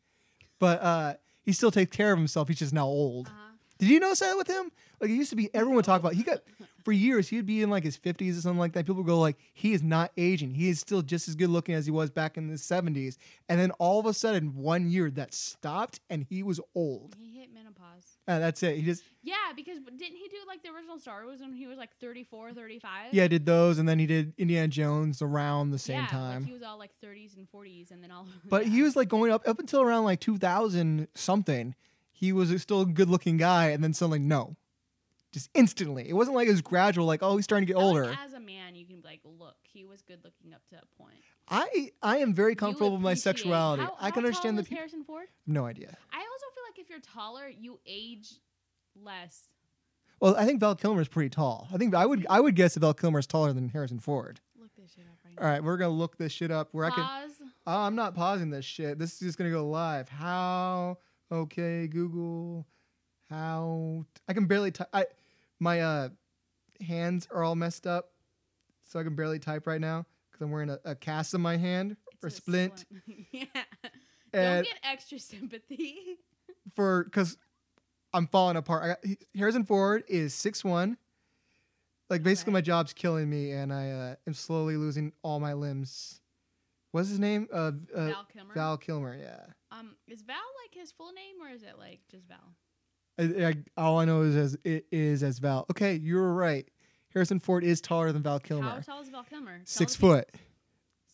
but uh, he still takes care of himself. He's just now old. Uh-huh. Did you notice that with him? Like it used to be everyone would talk about he got for years he'd be in like his 50s or something like that. People would go like he is not aging. He is still just as good looking as he was back in the 70s. And then all of a sudden one year that stopped and he was old. he hit menopause. Uh, that's it. He just Yeah, because didn't he do like the original Star Wars when he was like 34, 35? yeah, did those and then he did Indiana Jones around the same yeah, time. Like he was all like 30s and 40s, and then all. but he was like going up up until around like 2000 something. He was still a good looking guy and then suddenly no. Just instantly. It wasn't like it was gradual like oh he's starting to get I like, older. as a man, you can be like, look, he was good looking up to a point. I I am very comfortable with my sexuality. How, I can how understand tall the was people. Harrison Ford. No idea. I also feel like if you're taller, you age less. Well, I think Val Kilmer is pretty tall. I think I would I would guess that Val Kilmer is taller than Harrison Ford. Look this shit up right All right, we're gonna look this shit up where I can. Oh, I'm not pausing this shit. This is just gonna go live. How? Okay, Google. How? I can barely type. I my uh hands are all messed up, so I can barely type right now because I'm wearing a, a cast in my hand It's or a splint. yeah. And Don't get extra sympathy. for because I'm falling apart. I got, Harrison Ford is six one. Like basically, my job's killing me, and I uh, am slowly losing all my limbs. What's his name? Uh, uh, Val Kilmer. Val Kilmer. Yeah. Um, is Val like his full name or is it like just Val? I, I, all I know is as it is as Val. Okay, you were right. Harrison Ford is taller than Val Kilmer. How tall is Val Kilmer? Tell six people. foot,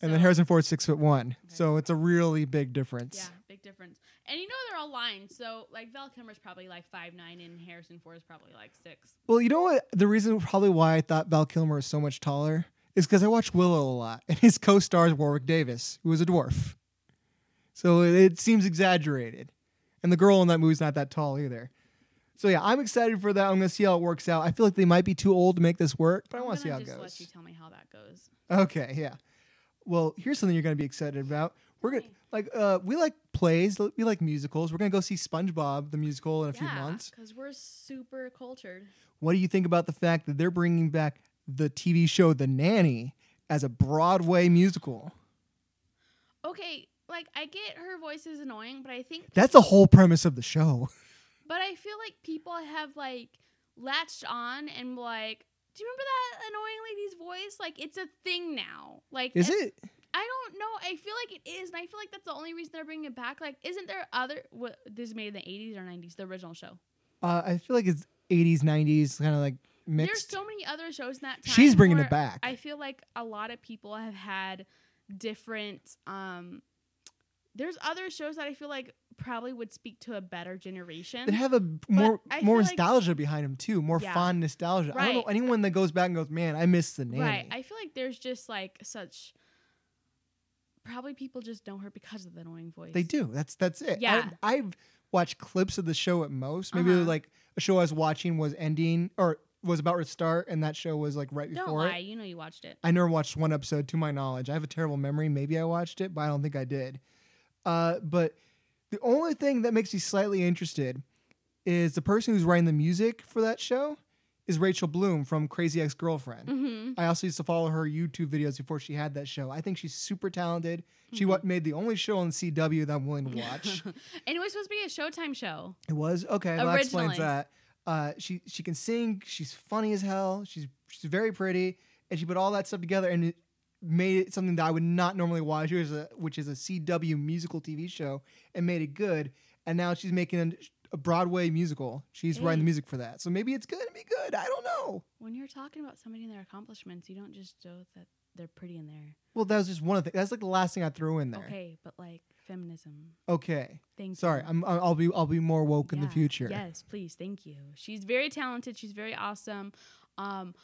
and then So- Harrison Ford's six foot one. Okay. So it's a really big difference. Yeah, big difference. And you know they're all lined, so like Val Kilmer's probably like five nine, and Harrison Ford is probably like six. Well, you know what? The reason probably why I thought Val Kilmer is so much taller is because I watch Willow a lot, and his co-star is Warwick Davis, who is a dwarf. So it, seems exaggerated, and the girl in that movie's not that tall either. So yeah, I'm excited for that. I'm gonna see how it works out. I feel like they might be too old to make this work, but I want to see how it just goes. Let you tell me how that goes. Okay, yeah. Well, here's something you're gonna be excited about. We're gonna like uh we like plays, we like musicals. We're gonna go see SpongeBob the musical in a few months. because we're super cultured. What do you think about the fact that they're bringing back the TV show The Nanny as a Broadway musical? Okay, like I get her voice is annoying, but I think That's the whole premise of the show. But I feel like people have like latched on and like, do you remember that annoying lady's voice? Like it's a thing now. Like Is it? I don't know. I feel like it is, and I feel like that's the only reason they're bringing it back. Like, isn't there other? What this is made in the eighties or nineties? The original show. Uh, I feel like it's 80s, 90s, kind of like There's so many other shows in that time. She's bringing it back. I feel like a lot of people have had different. um There's other shows that I feel like probably would speak to a better generation. They have a more more feel like- nostalgia behind them too, more Yeah. fond nostalgia. I don't know anyone that goes back and goes, "Man, I miss the name." Right. I feel like there's just like such. Probably people just know her because of the annoying voice. They do. That's that's it. Yeah. I, I've watched clips of the show at most. Maybe Uh-huh. like a show I was watching was ending or was about to start, and that show was like right Don't before lie. it. You know you watched it. I never watched one episode to my knowledge. I have a terrible memory. Maybe I watched it, but I don't think I did. Uh, but the only thing that makes me slightly interested is the person who's writing the music for that show is Rachel Bloom from Crazy Ex Girlfriend. Mm-hmm. I also used to follow her YouTube videos before she had that show. I think she's super talented. She Mm-hmm. wa- made the only show on CW that I'm willing to watch. and it was supposed to be a Showtime show. it was okay. That explains that. Uh, she she can sing. She's funny as hell. She's she's very pretty, and she put all that stuff together and it made it something that I would not normally watch, which is a, which is a CW musical TV show, and made it good. And now she's making a, a Broadway musical. She's writing the music for that. So maybe it's good to be good. I don't know. When you're talking about somebody and their accomplishments, you don't just show that they're pretty in there. Well, that was just one of the. That's like the last thing I threw in there. Okay, but like feminism. Okay. Thank Sorry, you. I'm I'll be I'll be more woke in the future. Yes, please. Thank you. She's very talented. She's very awesome. Um,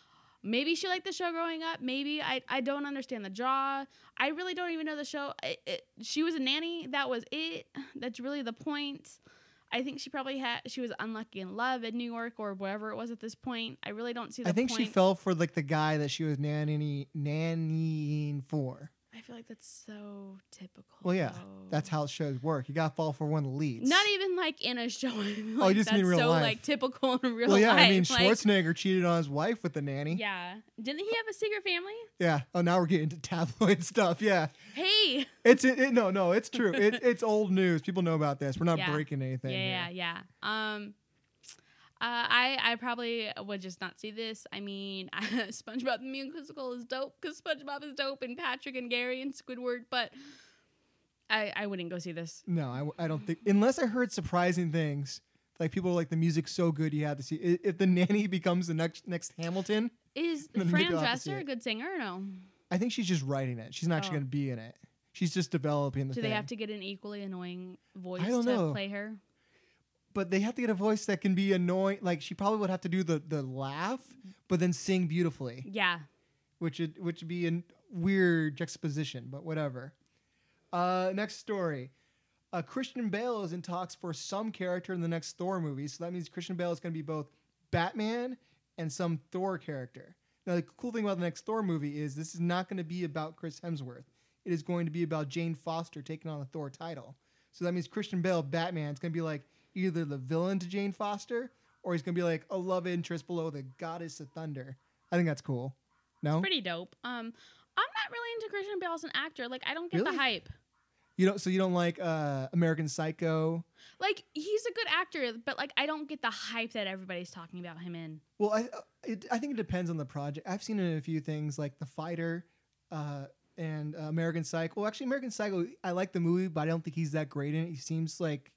maybe she liked the show growing up. Maybe I, I don't understand the draw. I really don't even know the show. It, it, she was a nanny. That was it. That's really the point. I think she probably had she was unlucky in love in New York or wherever it was at this point. I really don't see the I think she fell for like the guy that she was nanny nannying for. I feel like that's so typical. Well, yeah, though. that's how shows work. You gotta fall for one of the leads. Not even like in a show. Mean, Oh, you like, just that's mean real so life. like typical in real life. well, yeah, life. I mean like- Schwarzenegger cheated on his wife with the nanny. Yeah. Didn't he have a secret family? Yeah. Oh, now we're getting into tabloid stuff. Yeah, Hey. it's it, it- no, no, it's true. it, it's old news. People know about this. We're not Yeah. breaking anything. Yeah, here. yeah, yeah. Um, uh, I I probably would just not see this. I mean, SpongeBob the musical is dope because SpongeBob is dope and Patrick and Gary and Squidward, but I I wouldn't go see this. No, I, w- I don't think unless I heard surprising things. Like people are like the music's so good you have to see. i- If the nanny becomes the next next Hamilton, Is Then Fran I'll have to see Drescher a it. good singer or no? I think she's just writing it. She's not actually Oh. going to be in it. She's just developing the Do thing. they have to get an equally annoying voice don't to know. play her? But they have to get a voice that can be annoying. Like she probably would have to do the the laugh, but then sing beautifully, Yeah. which would which would be a weird juxtaposition. But whatever. Uh, next story. Uh, Christian Bale is in talks for some character in the next Thor movie, so that means Christian Bale is going to be both Batman and some Thor character. Now, the cool thing about the next Thor movie is this is not going to be about Chris Hemsworth. It is going to be about Jane Foster taking on the Thor title. So that means Christian Bale, Batman, is going to be like either the villain to Jane Foster or he's going to be like a love interest below the goddess of thunder. I think that's cool. No? Pretty dope. Um, I'm not really into Christian Bale as an actor. Like, I don't get Really? the hype. You don't so you don't like uh, American Psycho? Like, he's a good actor, but like, I don't get the hype that everybody's talking about him in. Well, I uh, it, I think it depends on the project. I've seen in a few things like The Fighter uh, and uh, American Psycho. Well, actually, American Psycho, I like the movie, but I don't think he's that great in it. He seems like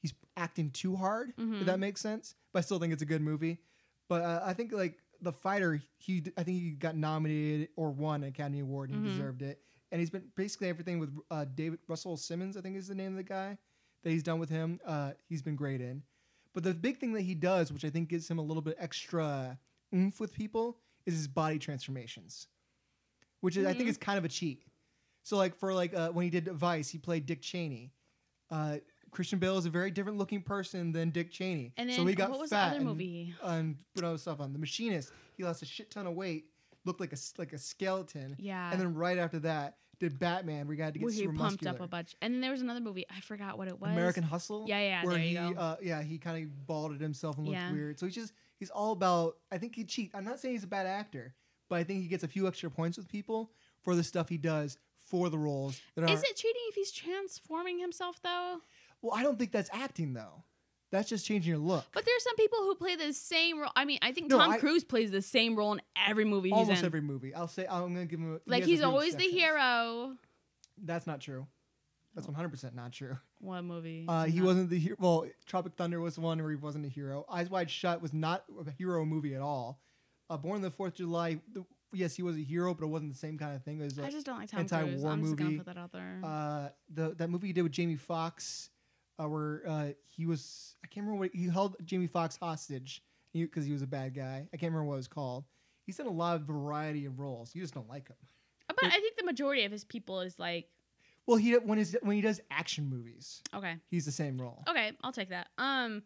he's acting too hard. Mhm. If that makes sense, but I still think it's a good movie. But uh, I think like The Fighter, he I think he got nominated or won an Academy Award and he Mhm. deserved it. And he's been basically everything with uh, David Russell Simmons, I think is the name of the guy that he's done with him. Uh, he's been great in. But the big thing that he does, which I think gives him a little bit extra oomph with people, is his body transformations, which is, I think Mhm. is kind of a cheat. So like for like uh, when he did Vice, he played Dick Cheney. Uh, Christian Bale is a very different looking person than Dick Cheney. And then so he got what was the fat other and- movie? and put other stuff on. The Machinist, he lost a shit ton of weight, looked like a like a skeleton. Yeah. And then right after that, did Batman, where he had to get where he super pumped muscular. up a bunch. And then there was another movie. I forgot what it was. American Hustle. Yeah, yeah, Where there he, go. Uh, yeah, he kind of balded himself and looked Yeah. weird. So he's just he's all about. I think he cheat. I'm not saying he's a bad actor, but I think he gets a few extra points with people for the stuff he does for the roles. That Is it cheating if he's transforming himself though? Well, I don't think that's acting though. That's just changing your look. But there's some people who play the same role. I mean, I think No, Tom I- Cruise plays the same role in every movie he's Almost in. every movie. I'll say I'm gonna give him. A, like a he's always the hero. That's not true. That's 100 percent not true. What movie? Uh, he Not- wasn't the hero. Well, Tropic Thunder was one where he wasn't a hero. Eyes Wide Shut was not a hero movie at all. Uh, Born on the Fourth of July. The, yes, he was a hero, but it wasn't the same kind of thing. It was I just don't like Tom Cruise. anti-war I'm just gonna movie. put that out there. uh, the that movie he did with Jamie Foxx, uh, where uh, he was I can't remember what he held Jamie Foxx hostage because he was a bad guy. I can't remember what it was called. He's done a lot of variety of roles. You just don't like him. but I think the majority of his people is like, Well, he when his when he does action movies, okay, he's the same role. okay, I'll take that. Um,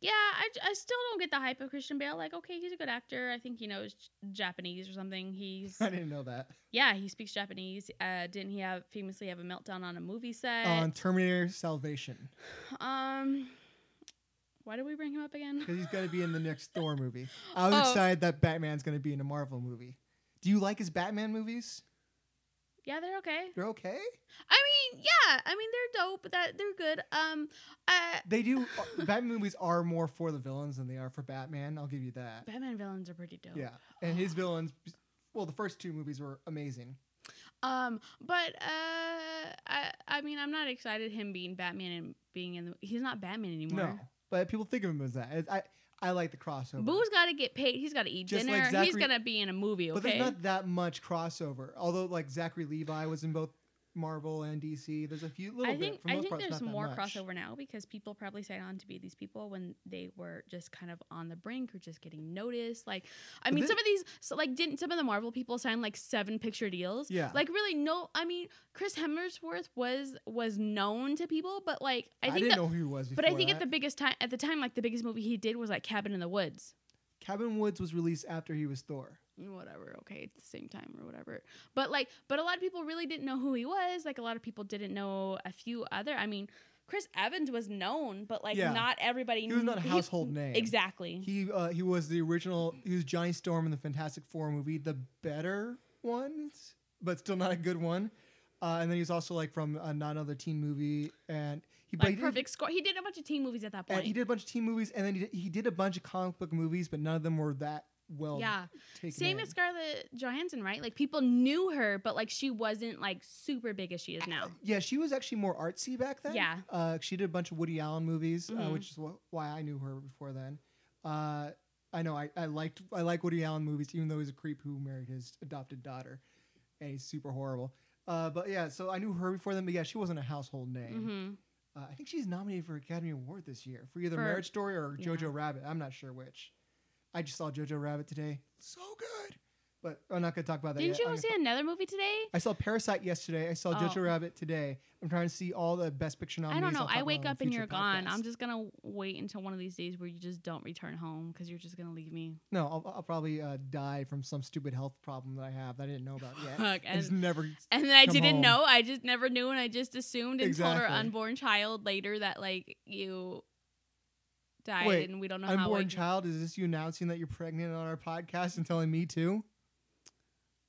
yeah, I, I still don't get the hype of Christian Bale. Like, okay, he's a good actor. I think he knows Japanese or something. He's I didn't know that. yeah, he speaks Japanese. Uh, didn't he have famously have a meltdown on a movie set? On Terminator Salvation. um, why did we bring him up again? Because he's going to be in the next Thor movie. I was Oh. excited that Batman's going to be in a Marvel movie. Do you like his Batman movies? Yeah, they're okay. They're okay. I mean, yeah, I mean they're dope. That they're good. Um, uh, They do. uh, Batman movies are more for the villains than they are for Batman. I'll give you that. Batman villains are pretty dope. Yeah, and his villains. Well, the first two movies were amazing. Um, but uh, I I mean I'm not excited him being Batman and being in the. He's not Batman anymore. No, but people think of him as that. It- I I like the crossover. Boo's got to get paid. He's got to eat Just dinner. like He's Zachary- gonna be in a movie. Okay. But there's not that much crossover. Although like Zachary Levi was in both Marvel and DC. There's a few little I think bit. I think part, there's more crossover now because people probably signed on to be these people when they were just kind of on the brink or just getting noticed. Like, I mean, thi- some of these, so like, didn't some of the Marvel people sign like seven picture deals? Yeah. Like, really, no. I mean, Chris Hemsworth was was known to people, but like, I think I, didn't that, know who he was. but I think at the biggest time at the time, like the biggest movie he did was like Cabin in the Woods. Cabin Woods was released after he was Thor. Whatever okay at the same time or whatever but like but a lot of people really didn't know who he was like a lot of people didn't know a few other i mean chris evans was known but like Yeah. not everybody He was not a household name. exactly He uh, he was the original. He was Johnny Storm in the Fantastic Four movie, the better ones, but still not a good one. Uh, and then he was also like from uh, not another teen movie, and he but like he did- perfect score he did a bunch of teen movies at that And point he did a bunch of teen movies, and then he did, he did a bunch of comic book movies, but none of them were that well yeah same in. as scarlett johansson right like people knew her but like she wasn't like super big as she is now Yeah, she was actually more artsy back then. Yeah. uh, she did a bunch of Woody Allen movies, uh, Mhm. which is wh- why I knew her before then. Uh, I know I, I liked I like Woody Allen movies, even though he's a creep who married his adopted daughter, and he's super horrible. Uh, but yeah, so I knew her before then. But yeah, she wasn't a household name. hmm Uh, I think she's nominated for Academy Award this year for either For- Marriage Story or yeah. Jojo Rabbit. I'm not sure which. I just saw Jojo Rabbit today. So good. But I'm not gonna talk about that. didn't yet. you I'm gonna see another movie today I saw Parasite yesterday. I saw Jojo Oh. Rabbit today. I'm trying to see all the Best Picture I don't know. I'll talk I about wake on up and future you're gone. I'm just gonna wait until one of these days where you just don't return home because you're just gonna leave me. no. I'll, I'll probably uh, die from some stupid health problem that I have that I didn't know about yet. Fuck, I just and- never. And then I Come didn't home. know. I just never knew, and I just assumed and told our Exactly. unborn child later that like you died, Wait, and we don't know how. Unborn child. Is this you announcing that you're pregnant on our podcast and telling me too?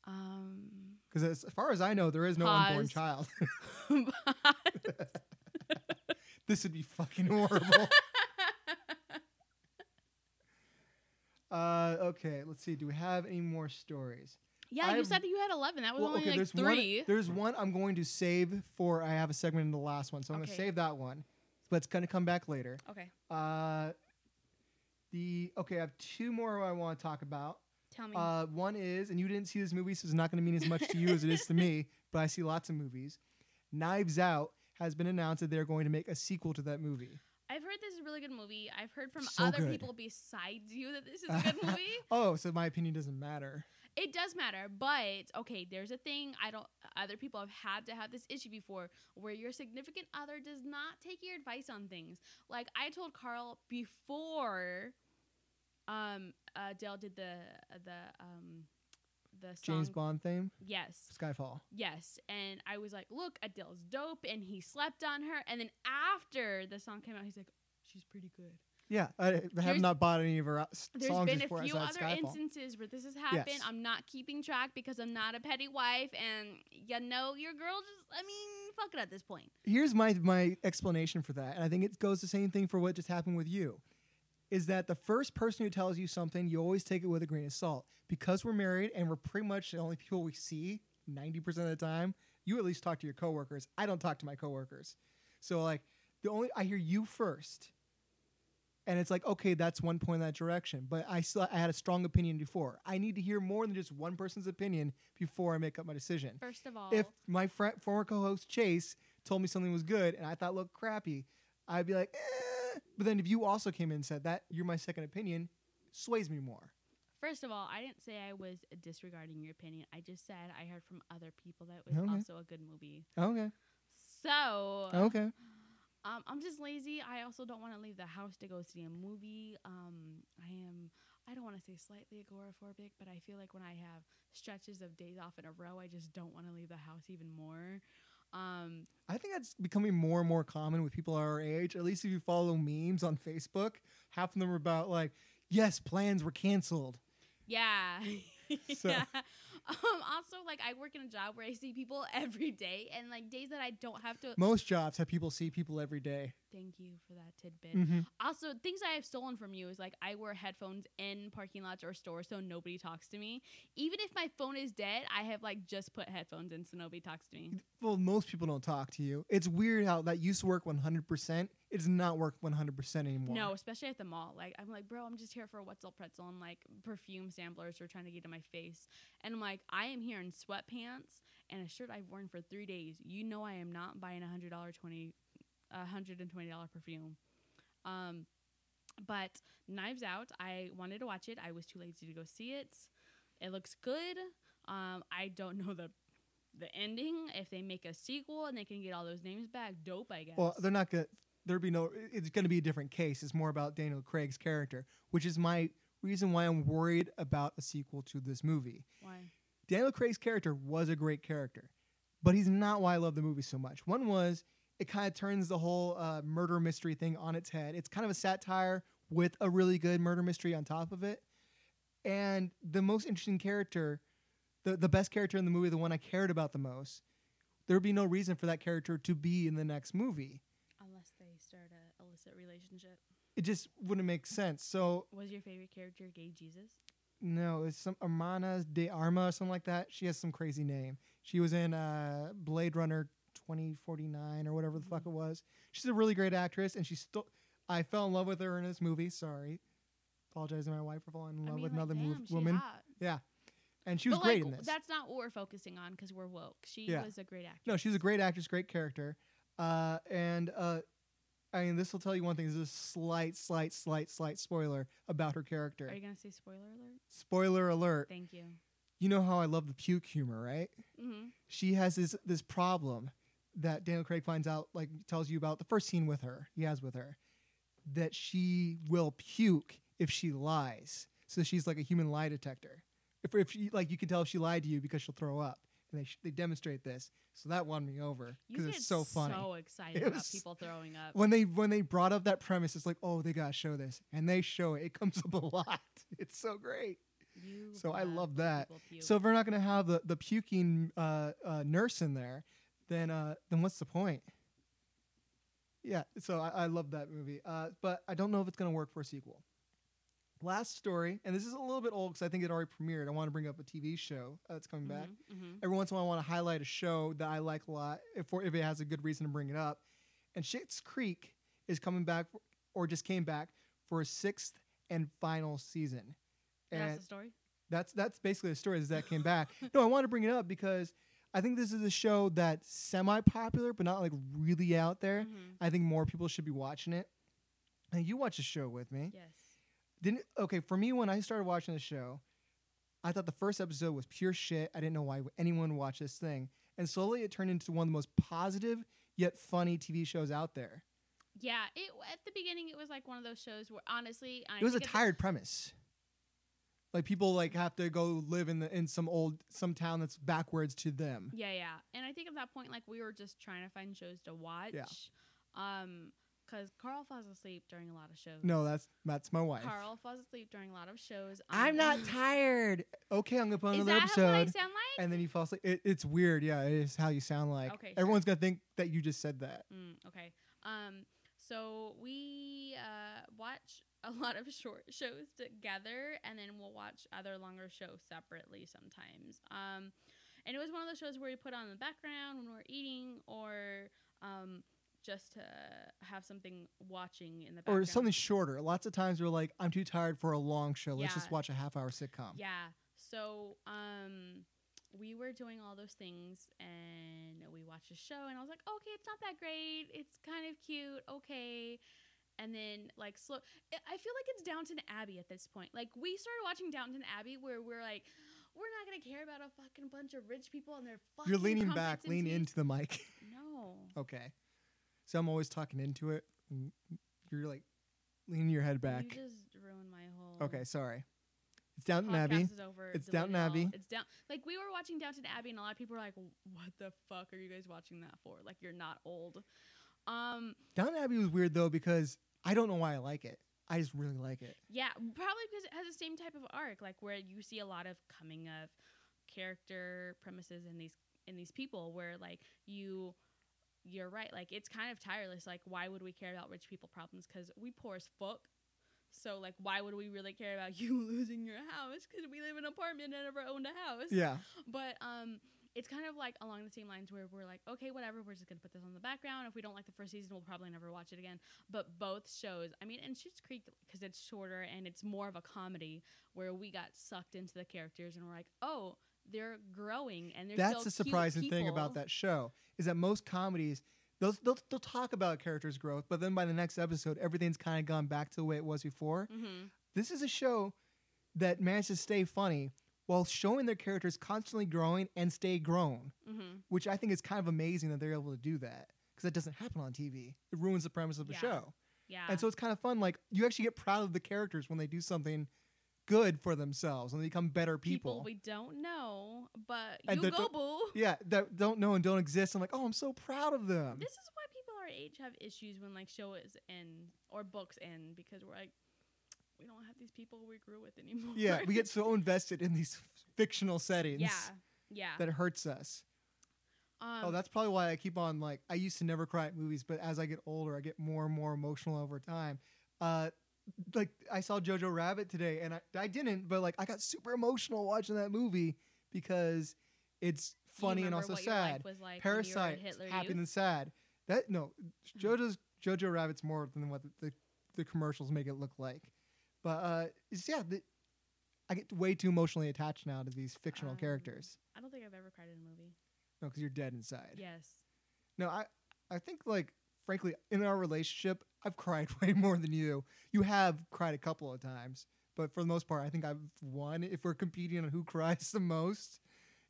um, Because as far as I know, there is no unborn child. this would be fucking horrible. uh, okay, let's see. Do we have any more stories? yeah, you I've- said you had eleven. That was Well, only okay, like there's three. one. There's one I'm going to save for. I have a segment in the last one, so I'm Okay. going to save that one. But it's going to come back later. okay, Uh, the okay, I have two more I want to talk about. tell me. Uh, one is, and you didn't see this movie, so it's not going to mean as much to you as it is to me. But I see lots of movies. Knives Out has been announced that they're going to make a sequel to that movie. I've heard this is a really good movie. I've heard from so other good. people besides you that this is a good movie. oh, so my opinion doesn't matter. It does matter, but okay, there's a thing I don't other people have had to have this issue before where your significant other does not take your advice on things. Like I told Carl before um Adele did the the um the song James Bond theme, Yes. Skyfall. Yes. And I was like, "Look, Adele's dope." And he slept on her. And then after the song came out, he's like, "She's pretty good." Yeah, I have There's- not bought any of her uh, s- There's songs been a before few outside other Skyfall. instances where this has happened. Yes. I'm not keeping track because I'm not a petty wife, and you know your girl just. I mean, fuck it at this point. Here's my my explanation for that, and I think it goes the same thing for what just happened with you. Is that the first person who tells you something, you always take it with a grain of salt. Because we're married and we're pretty much the only people we see 90% of the time, you at least talk to your coworkers. I don't talk to my coworkers. So like the only I hear you first. And it's like, okay, that's one point in that direction. But I still I had a strong opinion before. I need to hear more than just one person's opinion before I make up my decision First of all, if my fr- former co-host Chase told me something was good and I thought looked crappy, I'd be like, eh. But then if you also came in and said that, you're my second opinion, sways me more. First of all, I didn't say I was disregarding your opinion. I just said I heard from other people that it was Okay. also a good movie. Okay. So, Okay. Um, I'm just lazy. I also don't want to leave the house to go see a movie. Um, I am. I don't want to say slightly agoraphobic, but I feel like when I have stretches of days off in a row, I just don't want to leave the house even more. Um, I think that's becoming more and more common with people our age. At least if you follow memes on Facebook, half of them are about like, yes, plans were canceled. Yeah. So- yeah. Um, also, like, I work in a job where I see people every day, and like days that I don't have to. Most jobs have people see people every day. Thank you for that tidbit. Mhm. Also, things I have stolen from you is like I wear headphones in parking lots or stores so nobody talks to me. Even if my phone is dead, I have like just put headphones in so nobody talks to me. Well, most people don't talk to you. It's weird how that used to work 100%. It does not work 100% anymore. No, especially at the mall. Like I'm like, bro, I'm just here for a Wetzel pretzel and like perfume samplers are trying to get in my face. And I'm like, I am here in sweatpants and a shirt I've worn for three days. You know I am not buying a hundred dollar twenty a hundred and twenty dollar perfume. Um but Knives Out, I wanted to watch it. I was too lazy to go see it. It looks good. Um, I don't know the the ending. If they make a sequel and they can get all those names back, dope. I guess. Well, they're not gonna. There'd be no. It's gonna be a different case. It's more about Daniel Craig's character, which is my reason why I'm worried about a sequel to this movie. Why? Daniel Craig's character was a great character, but he's not why I love the movie so much. One was it kind of turns the whole uh, murder mystery thing on its head. It's kind of a satire with a really good murder mystery on top of it. And the most interesting character, the, the best character in the movie, the one I cared about the most, there would be no reason for that character to be in the next movie. Unless they start a illicit relationship. It just wouldn't make sense. So Was your favorite character Gay Jesus? No, it's some Armana de Arma or something like that. She has some crazy name. She was in uh, Blade Runner 2049 or whatever the fuck it was. She's a really great actress, and she's still. I fell in love with her in this movie. Sorry, apologize to my wife for falling in love I mean, with like, another damn, woman. hot. Yeah, and she was but great like, in this. That's not what we're focusing on because we're woke. She Yeah. was a great actress. No, she's a great actress, great character, uh, and uh, I mean, this will tell you one thing. This is a slight, slight, slight, slight spoiler about her character. Are you gonna say spoiler alert? Spoiler alert. Thank you. You know how I love the puke humor, right? Mm-hmm. she has this this problem that Daniel Craig finds out, like tells you about the first scene with her, he has with her, that she will puke if she lies. So she's like a human lie detector. If, if she, like you can tell if she lied to you because she'll throw up, and they sh- they demonstrate this. So that won me over because it's so funny. So excited It about was- people throwing up. when they when they brought up that premise, it's like, oh, they gotta show this, and they show it. It comes up a lot. It's so great. You So I love that. So if we're not gonna have the the puking uh, uh, nurse in there, then uh, then what's the point? Yeah, so I, I love that movie, uh, but I don't know if it's gonna work for a sequel. Last story, and this is a little bit old because I think it already premiered. I want to bring up a TV show that's coming back. Mhm, mhm. Every once in a while, I want to highlight a show that I like a lot if if it has a good reason to bring it up. And Schitt's Creek is coming back, for, or just came back for a sixth and final season. And That's the story. that's that's basically the story is that came back. no, I want to bring it up because I think this is a show that's semi popular but not like really out there. Mhm. I think more people should be watching it. And you watch a show with me. Yes. Didn't okay, for me when I started watching the show, I thought the first episode was pure shit. I didn't know why anyone would watch this thing. And slowly it turned into one of the most positive yet funny TV shows out there. Yeah, it at the beginning it was like one of those shows where honestly, I It was a tired premise. Like people like have to go live in the in some old some town that's backwards to them. Yeah, yeah. And I think at that point, like we were just trying to find shows to watch. Um, because Carl falls asleep during a lot of shows. No, that's that's my wife. Carl falls asleep during a lot of shows. I'm Um, not tired. Okay, I'm gonna put on Is another that episode. what I sound like? and then you fall asleep. It, it's weird. Yeah, it is how you sound like. Okay, sure. Everyone's gonna think that you just said that. Mm, okay. Um. So we uh watch a lot of short shows together, and then we'll watch other longer shows separately sometimes. Um, and it was one of those shows where we put on in the background when we're eating, or um, just to have something watching in the background. Or something shorter. Lots of times we're like, I'm too tired for a long show. Let's just watch a half hour sitcom. Yeah. So um we were doing all those things and we watched a show and I was like, okay, it's not that great. It's kind of cute. Okay. And then like slow I feel like it's Downton Abbey at this point. Like we started watching Downton Abbey where we're like, we're not gonna care about a fucking bunch of rich people and their fucking You're leaning back. Lean into the mic. No. okay. So I'm always talking into it. and You're like leaning your head back. You just ruined my whole Okay, sorry. It's Downton podcast Abbey. is over. It's Downton. Abbey. It's down. Like we were watching Downton Abbey, and a lot of people were like, "What the fuck are you guys watching that for? Like you're not old." Um. Downton Abbey was weird though because I don't know why I like it. I just really like it. Yeah, probably because it has the same type of arc, like where you see a lot of coming of character premises in these in these people, where like you. You're right. Like it's kind of tireless. Like why would we care about rich people problems? Because we poor as fuck. So like why would we really care about you losing your house? Because we live in an apartment and never owned a house. Yeah. But um, it's kind of like along the same lines where we're like, okay, whatever, we're just gonna put this on the background. If we don't like the first season, we'll probably never watch it again. But both shows, I mean, and Schitt's Creek because it's shorter and it's more of a comedy where we got sucked into the characters and we're like, oh, they're growing and they're That's the surprising thing about that show is that most comedies they'll, they'll, they'll talk about characters growth, but then by the next episode, everything's kind of gone back to the way it was before. Mhm. This is a show that managed to stay funny while showing their characters constantly growing and stay grown, Mhm. which I think is kind of amazing that they're able to do that because that doesn't happen on TV. It ruins the premise of the Yeah. show. Yeah. And so it's kind of fun. Like you actually get proud of the characters when they do something good for themselves and they become better people. people we don't know, but And you go boo. yeah, that don't know and don't exist. I'm like, oh, I'm so proud of them. This is why people our age have issues when like shows end or books end because we're like, we don't have these people we grew with anymore. yeah, we get so invested in these fictional settings yeah, yeah. that it hurts us. um, oh, that's probably why I keep on like I used to never cry at movies, but as I get older, I get more and more emotional over time. Uh, like I saw Jojo Rabbit today, and I, I didn't, but like I got super emotional watching that movie because it's funny and also what your life sad. was like when you were Parasite, happy Youth? and sad. That no, Jojo's Jojo Rabbit's more than what the, the, the commercials make it look like. But uh, yeah, the, I get way too emotionally attached now to these fictional Um, characters. I don't think I've ever cried in a movie. No, because you're dead inside. Yes. No, I I think like frankly in our relationship, I've cried way more than you. You have cried a couple of times, but for the most part, I think I've won. If we're competing on who cries the most,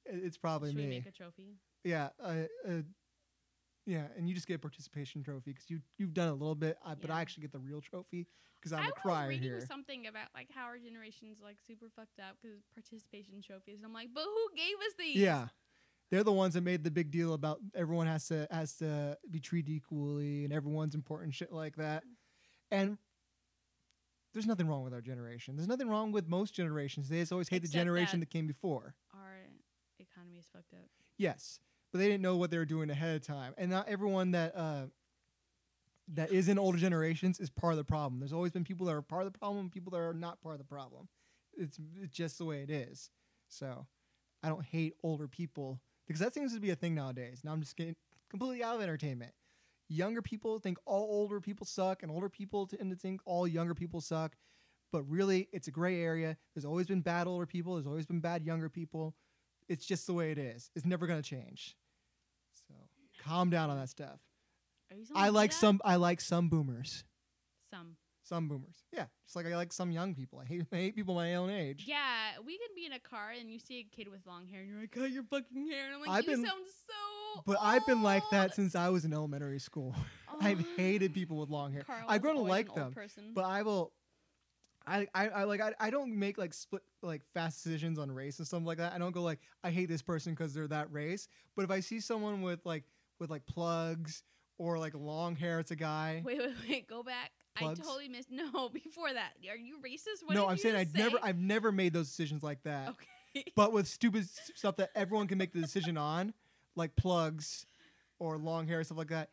it's probably Should me. we make a trophy? yeah, uh, uh, yeah, and you just get a participation trophy because you you've done a little bit, uh, but I actually get the real trophy because I'm I a crier was reading here. something about like how our generation's like super fucked up because participation trophies. And I'm like, but who gave us these? Yeah. They're the ones that made the big deal about everyone has to has to be treated equally and everyone's important shit like that. And there's nothing wrong with our generation. There's nothing wrong with most generations. They just always hate the generation that- that came before. Our economy is fucked up. Yes, but they didn't know what they were doing ahead of time. And not everyone that uh, that is in older generations is part of the problem. There's always been people that are part of the problem, and people that are not part of the problem. It's, it's just the way it is. So I don't hate older people because that seems to be a thing nowadays. Now I'm just getting completely out of entertainment. Younger people think all older people suck, and older people tend to think all younger people suck. But really, it's a gray area. There's always been bad older people. There's always been bad younger people. It's just the way it is. It's never gonna change. So calm down on that stuff. Are you I like that? some. I like some boomers. some. Some boomers. Yeah, just like I like some young people. I hate I hate people my own age. Yeah, we can be in a car and you see a kid with long hair and you're like, cut your fucking hair. And I'm like, I've you been- sound so. But I've been like that since I was in elementary school. I've Oh. hated people with long hair. Carl I've grown to like them, person. but I will. I, I, I like I, I don't make like split like fast decisions on race and stuff like that. I don't go like I hate this person because they're that race. But if I see someone with like with like plugs or like long hair, it's a guy. wait, wait, wait. Go back. Plugs? I totally missed. No, before that, are you racist? What no, I'm saying I just never say? I've never made those decisions like that. Okay. But with stupid stuff that everyone can make the decision on, like plugs or long hair stuff like that.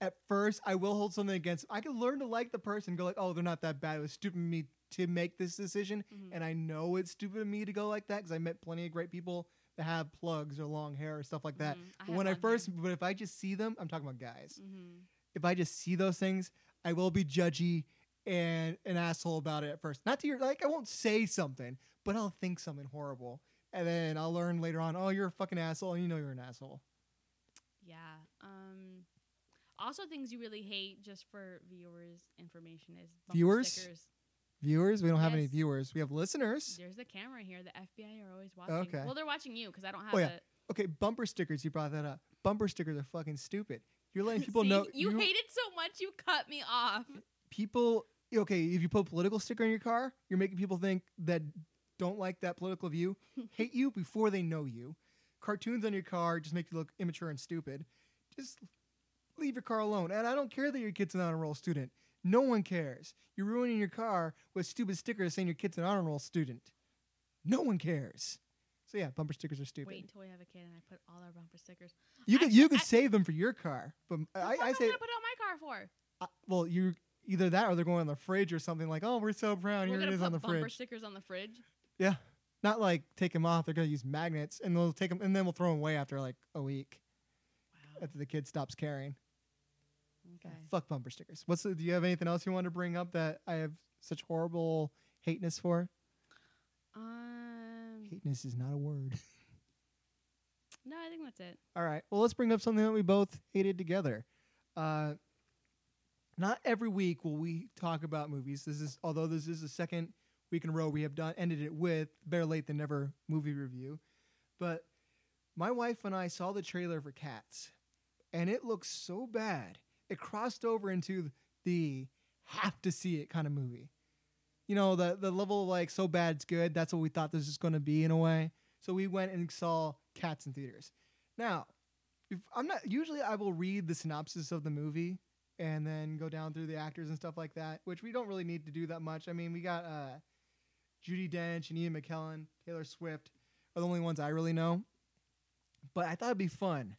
At first, I will hold something against. I can learn to like the person. Go like, oh, they're not that bad. It was stupid of me to make this decision, Mhm. and I know it's stupid of me to go like that because I met plenty of great people that have plugs or long hair or stuff like that. Mhm. But when I long hair. first, but if I just see them, I'm talking about guys. Mhm. If I just see those things, I will be judgy and an asshole about it at first. Not to your like, I won't say something, but I'll think something horrible, and then I'll learn later on. Oh, you're a fucking asshole, and you know you're an asshole. Yeah. Um. Also, things you really hate, just for viewers' information, is Viewers? stickers. Viewers, we don't have any viewers. We have listeners. There's the camera here. The FBI are always watching. Okay. Well, they're watching you because I don't have Oh, yeah. it. Okay, bumper stickers. You brought that up. Bumper stickers are fucking stupid. You're letting people See, know you, hate it so much you cut me off. people. Okay, if you put a political sticker in your car, you're making people think that don't like that political view hate you before they know you. Cartoons on your car just make you look immature and stupid. Just leave your car alone. And I don't care that your kid's an honor roll student. No one cares. You're ruining your car with stupid stickers saying your kid's an honor roll student. No one cares. So yeah, bumper stickers are stupid. Wait until we have a kid and I put all our bumper stickers. you could you could I- save them for your car, but I, I say gonna put it on my car for? uh, well you either that or they're going on the fridge or something like oh we're so proud We're here it is put on the bumper fridge. stickers on the fridge. Yeah, not like take them off. They're gonna use magnets and they'll take them and then we'll throw them away after like a week Wow. after the kid stops caring. Okay. Fuck bumper stickers. What's the, do you have anything else you want to bring up that I have such horrible hateness for? Hateness is not a word. No, I think that's it. All right. Well, let's bring up something that we both hated together. Uh, not every week will we talk about movies. This is although this is the second week in a row we have done ended it with better late than never movie review. But my wife and I saw the trailer for Cats, and it looks so bad. It crossed over into the have to see it kind of movie. You know, the the level of like so bad it's good. That's what we thought this was going to be in a way. So we went and saw Cats in theaters. Now, I'm not usually I will read the synopsis of the movie and then go down through the actors and stuff like that, which we don't really need to do that much. I mean, we got uh, Judi Dench and Ian McKellen, Taylor Swift are the only ones I really know. But I thought it'd be fun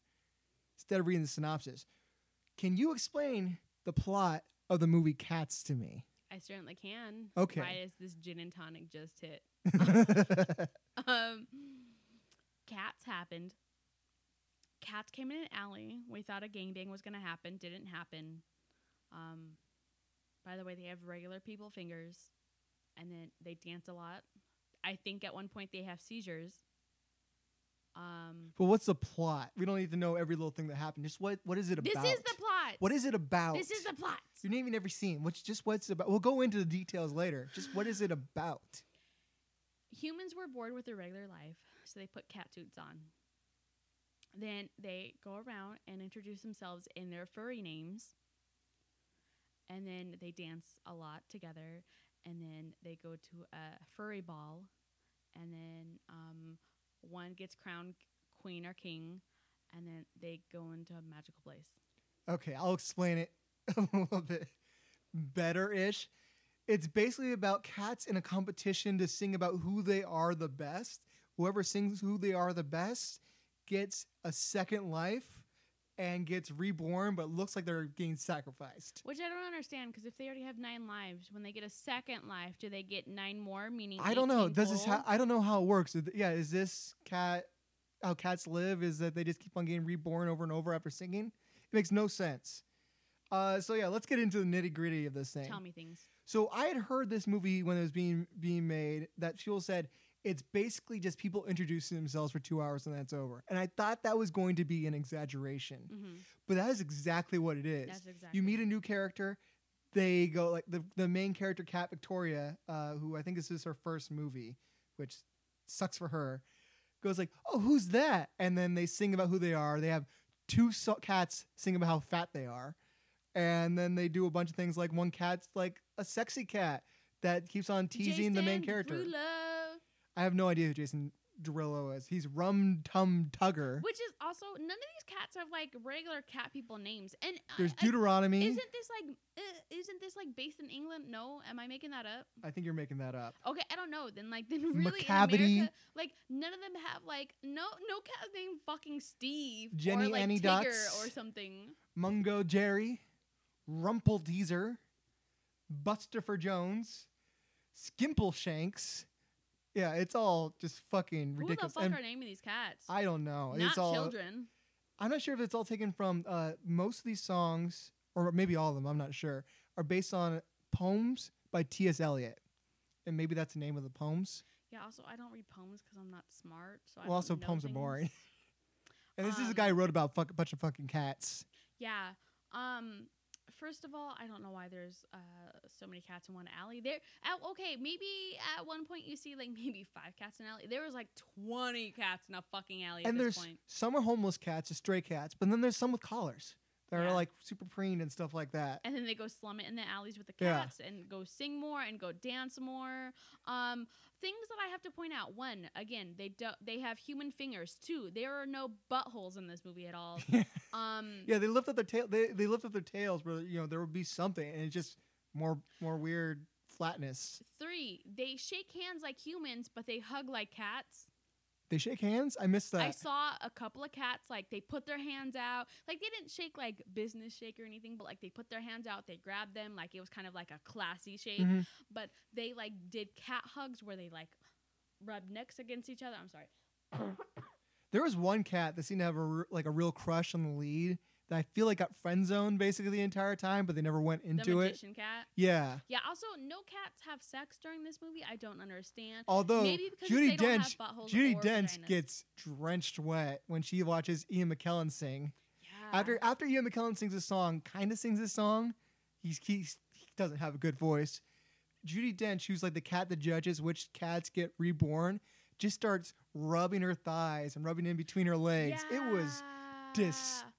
instead of reading the synopsis. Can you explain the plot of the movie Cats to me? I certainly can. Okay. Why as this gin and tonic just hit. Um, cats happened. Cats came in an alley. We thought a gangbang was gonna happen. Didn't happen. Um, by the way, they have regular people fingers, and then they dance a lot. I think at one point they have seizures. Um, but what's the plot? We don't need to know every little thing that happened. Just what what is it about? this is the plot. What is it about? This is the plot. You're naming every scene. which just what's about? We'll go into the details later. Just what is it about? humans were bored with their regular life, so they put cat suits on. Then they go around and introduce themselves in their furry names. And then they dance a lot together. And then they go to a furry ball. And then um, one gets crowned queen or king. And then they go into a magical place. Okay, I'll explain it a little bit better ish. It's basically about cats in a competition to sing about who they are the best. Whoever sings who they are the best gets a second life and gets reborn, but looks like they're getting sacrificed. Which I don't understand because if they already have nine lives, when they get a second life, do they get nine more? Meaning I don't know. 18 Does this? Ha- I don't know how it works. Yeah, is this cat how cats live? Is that they just keep on getting reborn over and over after singing? It makes no sense. Uh, so yeah, let's get into the nitty gritty of this thing. Tell me things. So I had heard this movie when it was being being made that people said it's basically just people introducing themselves for two hours and that's over. And I thought that was going to be an exaggeration, hmm but that is exactly what it is. That's exactly. You meet a new character, they go like the the main character cat Victoria, uh, who I think this is her first movie, which sucks for her. Goes like, oh, who's that? And then they sing about who they are. They have two so- cats sing about how fat they are, and then they do a bunch of things like one cat's like a sexy cat that keeps on teasing the main character. Derulo. I have no idea who Jason Derulo is. He's Rum Tum Tugger. Which is also none of these cats have like regular cat people names. And There's I- Deuteronomy. isn't this like uh, isn't this like based in England? No, am I making that up? I think you're making that up. Okay, I don't know. Then like then really in America, like none of them have like no no cat named fucking Steve Jenny or like Annie Tigger Dots. or something. Mungojerrie, Rumple Teaser, Bustopher Jones, Skimbleshanks. Yeah, it's all just fucking ridiculous. Who the fuck And are naming these cats? I don't know. Not it's all. children. I'm not sure if it's all taken from uh, most of these songs, or maybe all of them. I'm not sure. Are based on poems by T.S. Eliot, and maybe that's the name of the poems. Yeah. Also, I don't read poems because I'm not smart. So I well, also poems are boring. and this is a Um, guy who wrote about fuck, a bunch of fucking cats. Yeah. Um. First of all, I don't know why there's uh so many cats in one alley. There, uh, okay, maybe at one point you see like maybe five cats in an alley. There was like twenty cats in a fucking alley and at there's point. some are homeless cats, just stray cats, but then there's some with collars that Yeah. are like super preened and stuff like that. And then they go slum it in the alleys with the Yeah. cats and go sing more and go dance more. Um, things that I have to point out: one, again, they do, they have human fingers. Two, there are no buttholes in this movie at all. Um, yeah, they lift up their tail. They, they lift up their tails where you know there would be something, and it's just more more weird flatness. Three, they shake hands like humans, but they hug like cats. They shake hands. I missed that. I saw a couple of cats like they put their hands out, like they didn't shake like business shake or anything, but like they put their hands out, they grabbed them, like it was kind of like a classy shake. Mhm. But they like did cat hugs where they like rubbed necks against each other. I'm sorry. There was one cat that seemed to have a r- like a real crush on the lead I feel like got friend zoned basically the entire time, but they never went The into it. magician cat. Yeah. Yeah. Also, no cats have sex during this movie. I don't understand. Although Maybe because Judi Dench, Judi Dench vaginas. gets drenched wet when she watches Ian McKellen sing. Yeah. After after Ian McKellen sings a song, kind of sings a song, he's, he's he doesn't have a good voice. Judi Dench, who's like the cat that judges which cats get reborn, just starts rubbing her thighs and rubbing in between her legs. It was Yeah.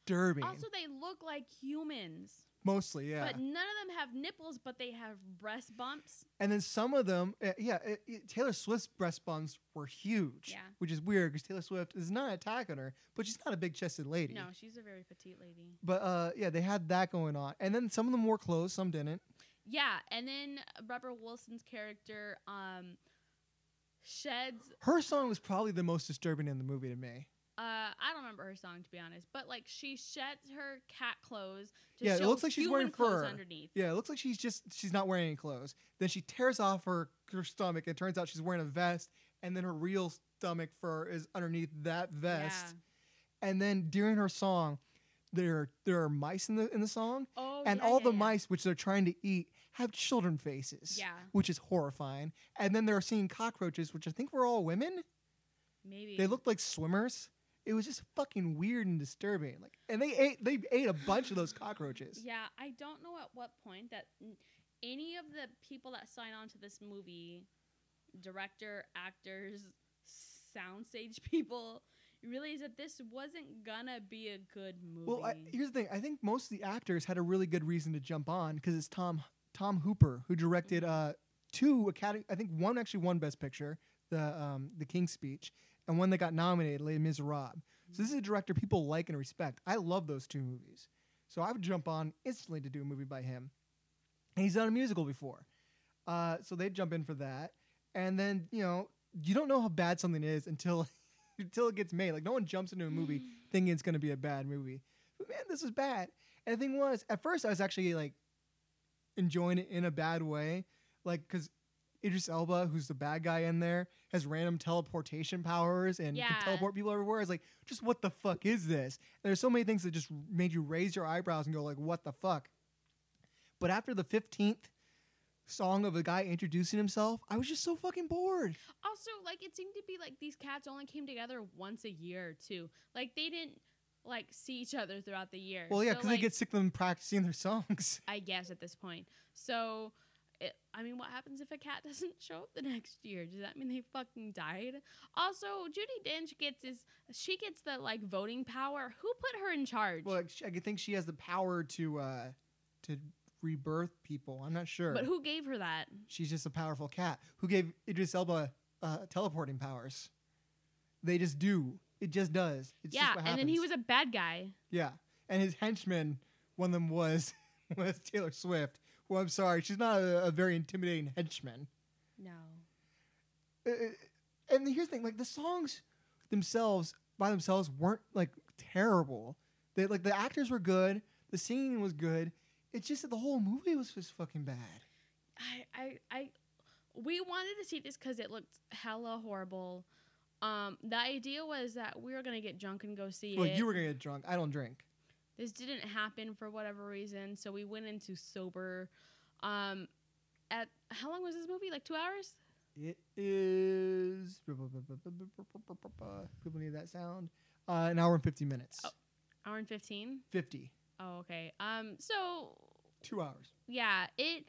Disturbing. Also, they look like humans. Mostly, yeah. But none of them have nipples, but they have breast bumps. and then some of them, uh, yeah, it, it- Taylor Swift's breast bumps were huge, Yeah. which is weird because Taylor Swift is not attacking her, but she's not a big chested lady. No, she's a very petite lady. But uh, yeah, they had that going on, and then some of them wore clothes, some didn't. Yeah, and then Rebel Wilson's character um sheds Her song was probably the most disturbing in the movie to me. Uh I don't remember her song to be honest, but like she sheds her cat clothes to Yeah, it looks like she's wearing fur. underneath. Yeah, it looks like she's just she's not wearing any clothes. Then she tears off her, her stomach. and It turns out she's wearing a vest, and then her real stomach fur is underneath that vest. Yeah. And then during her song, there there are mice in the in the song, Oh, and yeah, all yeah, the mice which they're trying to eat have children faces. Yeah. which is horrifying. And then they're seeing cockroaches, which I think were all women. Maybe They looked like swimmers. It was just fucking weird and disturbing. Like, and they ate they ate a bunch of those cockroaches. Yeah, I don't know at what point that n- any of the people that sign on to this movie, director, actors, soundstage people, realize that this wasn't gonna be a good movie. Well, I, here's the thing. I think most of the actors had a really good reason to jump on because it's Tom Tom Hooper who directed uh, two Academy. I think one actually won Best Picture, the um, the King's Speech, and one that got nominated, Les Miserables. So this is a director people like and respect. I love those two movies, so I would jump on instantly to do a movie by him. And he's done a musical before, uh, so they'd jump in for that. And then you know you don't know how bad something is until until it gets made. Like no one jumps into a movie thinking it's going to be a bad movie. But man, this was bad. And the thing was, at first I was actually like enjoying it in a bad way, like because Idris Elba, who's the bad guy in there, has random teleportation powers and Yeah. can teleport people everywhere. I was like, just what the fuck is this? And there's so many things that just made you raise your eyebrows and go like, what the fuck? But after the fifteenth song of a guy introducing himself, I was just so fucking bored. also like it seemed to be like these cats only came together once a year too. Like they didn't like see each other throughout the year. Well, yeah, So, because like, they get sick of them practicing their songs. I guess at this point. So, it, I mean, what happens if a cat doesn't show up the next year? Does that mean they fucking died? Also, Judi Dench gets is she gets the like voting power. Who put her in charge? well, I think she has the power to uh, to rebirth people. I'm not sure. but who gave her that? She's just a powerful cat who gave Idris Elba uh, teleporting powers. They just do. It just does. It's yeah, just what and then he was a bad guy. Yeah, and his henchman, one of them was was Taylor Swift. Who I'm sorry, she's not a, a very intimidating henchman. No. Uh, and here's the thing: like the songs themselves by themselves weren't like terrible. They like the actors were good, the singing was good. It's just that the whole movie was just fucking bad. I, I, I, we wanted to see this because it looked hella horrible. Um, the idea was that we were gonna get drunk and go see Well, it. you were gonna get drunk. I don't drink. This didn't happen for whatever reason, so we went into sober. Um, at how long was this movie? Like two hours? It is. People need that sound. Uh, an hour and fifty minutes. Oh. Hour and fifteen. Fifty. Oh, okay. Um, so Two hours. yeah, it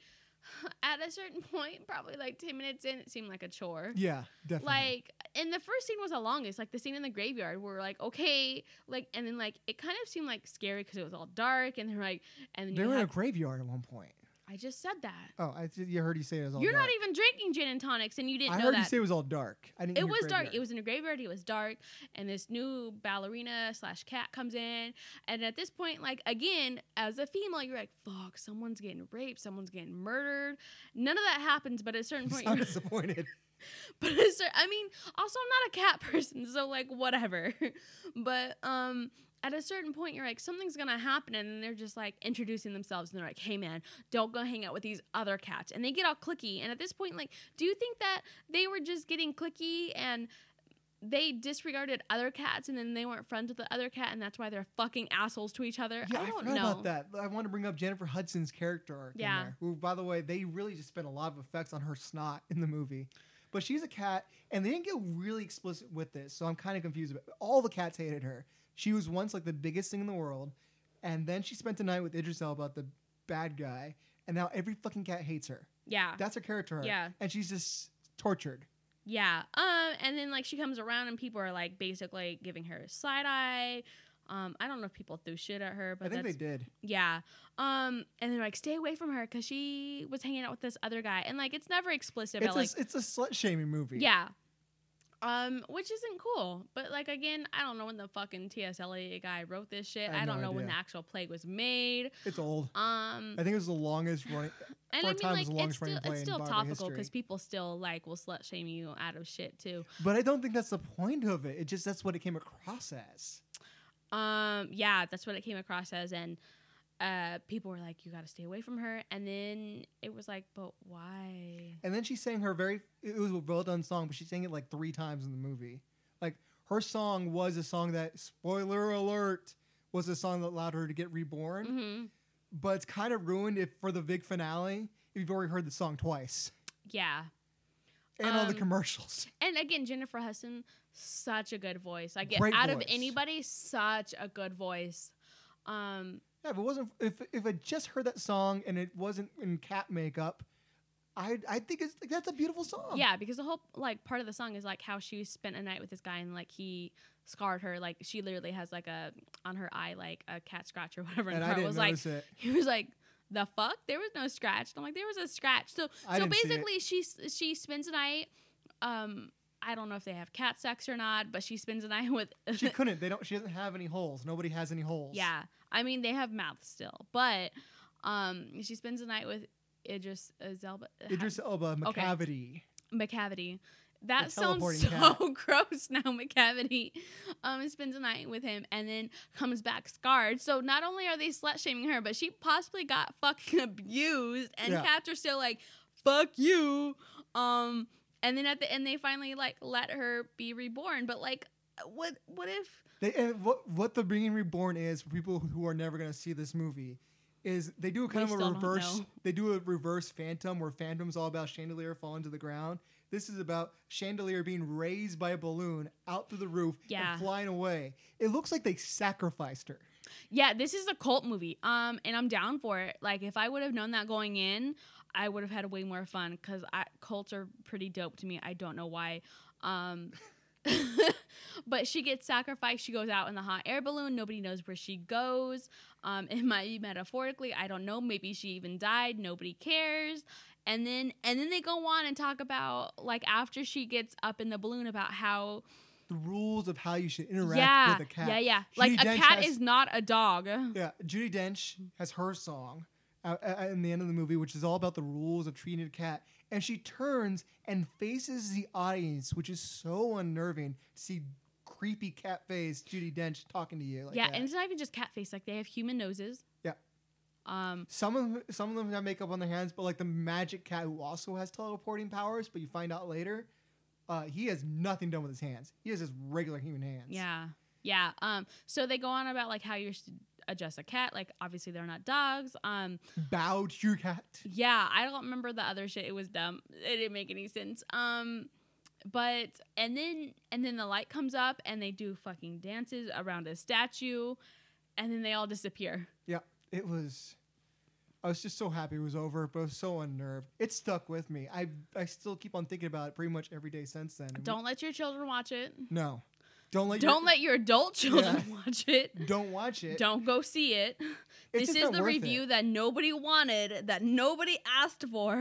at a certain point, probably like ten minutes in, it seemed like a chore. Yeah, definitely. Like, and the first scene was the longest. Like the scene in the graveyard, we're like, okay, like, and then like it kind of seemed like scary because it was all dark, and they're like, and then they you were in a graveyard at one point. I just said that. Oh, I th- you heard you say it was all dark. You're dark. not even drinking gin and tonics, and you didn't I know heard that. you say it was all dark. I didn't. it was dark. It was in a graveyard. It was dark, and this new ballerina slash cat comes in, and at this point, like again, as a female, you're like, "Fuck, someone's getting raped, someone's getting murdered." None of that happens, but at a certain point, sound you're, disappointed. but at a cer- I mean, also I'm not a cat person, so like whatever. but um, at a certain point, you're like, something's gonna happen, and they're just like introducing themselves, and they're like, "Hey man, don't go hang out with these other cats," and they get all clicky. And at this point, like, do you think that they were just getting clicky and they disregarded other cats, and then they weren't friends with the other cat, and that's why they're fucking assholes to each other? Yeah, I I, don't forgot know. about that. I want to bring up Jennifer Hudson's character arc Yeah. in there. Who, by the way, they really just spent a lot of effects on her snot in the movie. But she's a cat, and they didn't get really explicit with this, so I'm kind of confused. About All the cats hated her. She was once like the biggest thing in the world, and then she spent a night with Idris Elba, the bad guy, and now every fucking cat hates her. Yeah. That's her character. Yeah. And she's just tortured. Yeah. Um, and then like she comes around and people are like basically giving her a side eye. Um, I don't know if people threw shit at her, but I think they did. yeah. Um, and they're like, stay away from her because she was hanging out with this other guy, and like it's never explicit, It's but a, like it's a slut shaming movie. yeah. Um, which isn't cool. But like again, I don't know when the fucking T.S. Eliot guy wrote this shit. I I, don't no know when the actual plague was made. It's old. Um, I think it was the longest running. and I mean, like it's still it's still topical because people still like will slut shame you out of shit too. But I don't think that's the point of it. It just that's what it came across as. Um, yeah, that's what it came across as, and uh, people were like, "You got to stay away from her." And then it was like, "But why?" And then she sang her very it was a well done song, but she sang it like three times in the movie. Like her song was a song that spoiler alert was a song that allowed her to get reborn. hmm But it's kind of ruined if for the big finale if you've already heard the song twice. Yeah, And all the Um, commercials. and again, Jennifer Hudson, such a good voice. Like Great out of anybody, such a good voice. Um, Yeah, if it wasn't if if I just heard that song and it wasn't in cat makeup, I I think it's like that's a beautiful song. yeah, because the whole like part of the song is like how she spent a night with this guy and like he scarred her. Like she literally has like a on her eye like a cat scratch or whatever. And, and I Carl didn't was like, it. he was like the fuck there was no scratch i'm like there was a scratch so I so didn't see it. basically she she spends a night um i don't know if they have cat sex or not but she spends a night with She couldn't. They don't. She doesn't have any holes. Nobody has any holes. yeah i mean they have mouths still but um she spends the night with idris zelba Idris Elba, Okay. Macavity. Macavity that The sounds so gross now Macavity um spends the night with him and then comes back scarred so not only are they slut shaming her but she possibly got fucking abused and Yeah. cats are still like fuck you um and then at the end they finally like let her be reborn but like what what if They, and what what the being reborn is for people who are never going to see this movie is they do a We kind of a reverse. They do a reverse Phantom where Phantom's all about chandelier falling to the ground. This is about chandelier being raised by a balloon out through the roof Yeah. and flying away. It looks like they sacrificed her. Yeah, this is a cult movie. Um, and I'm down for it. Like, if I would have known that going in, I would have had way more fun because cults are pretty dope to me. I don't know why. Um, but she gets sacrificed. She goes out in the hot air balloon. Nobody knows where she goes. Um, it might be metaphorically. I don't know. Maybe she even died. Nobody cares. And then and then they go on and talk about like after she gets up in the balloon about how The rules of how you should interact yeah with a cat. yeah yeah Judi like a cat has- is not a dog. Yeah, Judi Dench has her song uh, uh, in the end of the movie, which is all about the rules of treating a cat. And she turns and faces the audience, which is so unnerving to see creepy cat face Judi Dench talking to you. Like yeah, that. and it's not even just cat face. Like they have human noses. Yeah. Um. some of them, some of them have makeup on their hands, but like the magic cat who also has teleporting powers, but you find out later, uh, he has nothing done with his hands. He has just regular human hands. Yeah. Yeah. Um. So they go on about like how you're adjust a cat. Like obviously they're not dogs. Um. Bow to your cat. Yeah. I don't remember the other shit. It was dumb. It didn't make any sense. Um. But and then and then the light comes up and they do fucking dances around a statue, and then they all disappear. Yeah, it was. I was just so happy it was over, but I was so unnerved. It stuck with me. I I still keep on thinking about it pretty much every day since then. Don't let your children watch it. no, don't let Don't your, let your adult children Yeah. watch it. don't watch it. Don't go see it. It's this is the review It. that nobody wanted, that nobody asked for.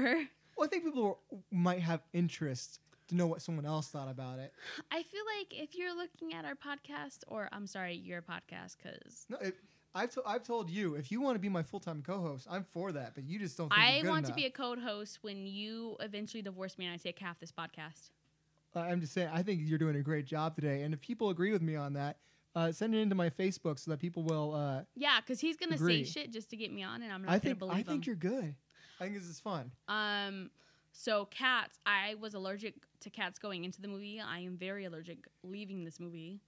Well, I think people might have interest to know what someone else thought about it. I feel like if you're looking at our podcast, or I'm sorry, your podcast, because No, it, I've to, I've told you if you want to be my full time co-host, I'm for that. But you just don't. Think I want to be a co host when you eventually divorce me and I take half this podcast. Uh, I'm just saying. I think you're doing a great job today, and if people agree with me on that, uh, send it into my Facebook so that people will. Uh, Yeah, because he's gonna Agree. say shit just to get me on, and I'm not I gonna think believe I think him. you're good. I think this is fun. Um, so cats, I was allergic to cats going into the movie. I am very allergic leaving this movie.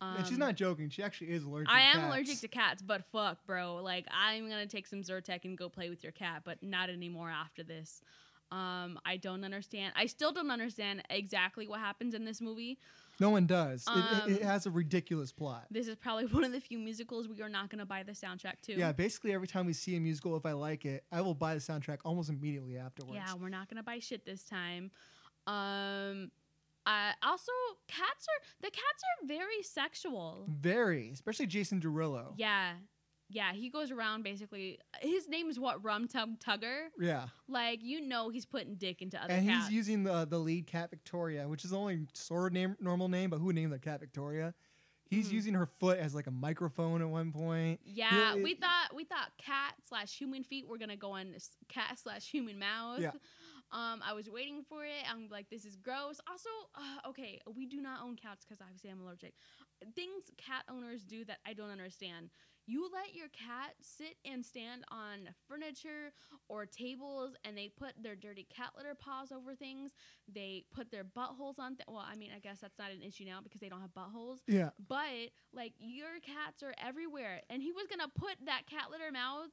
Um, and she's not joking. She actually is allergic. I am cats. allergic to cats, but fuck, bro. Like, I'm gonna take some Zyrtec and go play with your cat, but not anymore after this. Um, I don't understand. I still don't understand exactly what happens in this movie. No one does. It- it, it, Um, has a ridiculous plot. This is probably one of the few musicals we are not gonna buy the soundtrack to. Yeah, basically every time we see a musical, if I like it, I will buy the soundtrack almost immediately afterwards. Yeah, we're not gonna buy shit this time. Um, uh, also, cats are the cats are very sexual. Very, especially Jason Derulo. Yeah, yeah. He goes around basically. His name is what Rum Tum Tugger. Yeah. Like you know, he's putting dick into other and cats. he's using the the lead cat Victoria, which is the only sort of name normal name, but who named the cat Victoria? He's Mhm. using her foot as like a microphone at one point. Yeah, Yeah, we thought we thought cat slash human feet were gonna go on cat slash human mouth. Yeah. Um, I was waiting for it. I'm like, this is gross. Also, uh, okay, we do not own cats because obviously I'm allergic. Things cat owners do that I don't understand. You let your cat sit and stand on furniture or tables, and they put their dirty cat litter paws over things. They put their buttholes on. Th- well, I mean, I guess that's not an issue now because they don't have buttholes. Yeah. But like your cats are everywhere, and he was gonna put that cat litter mouth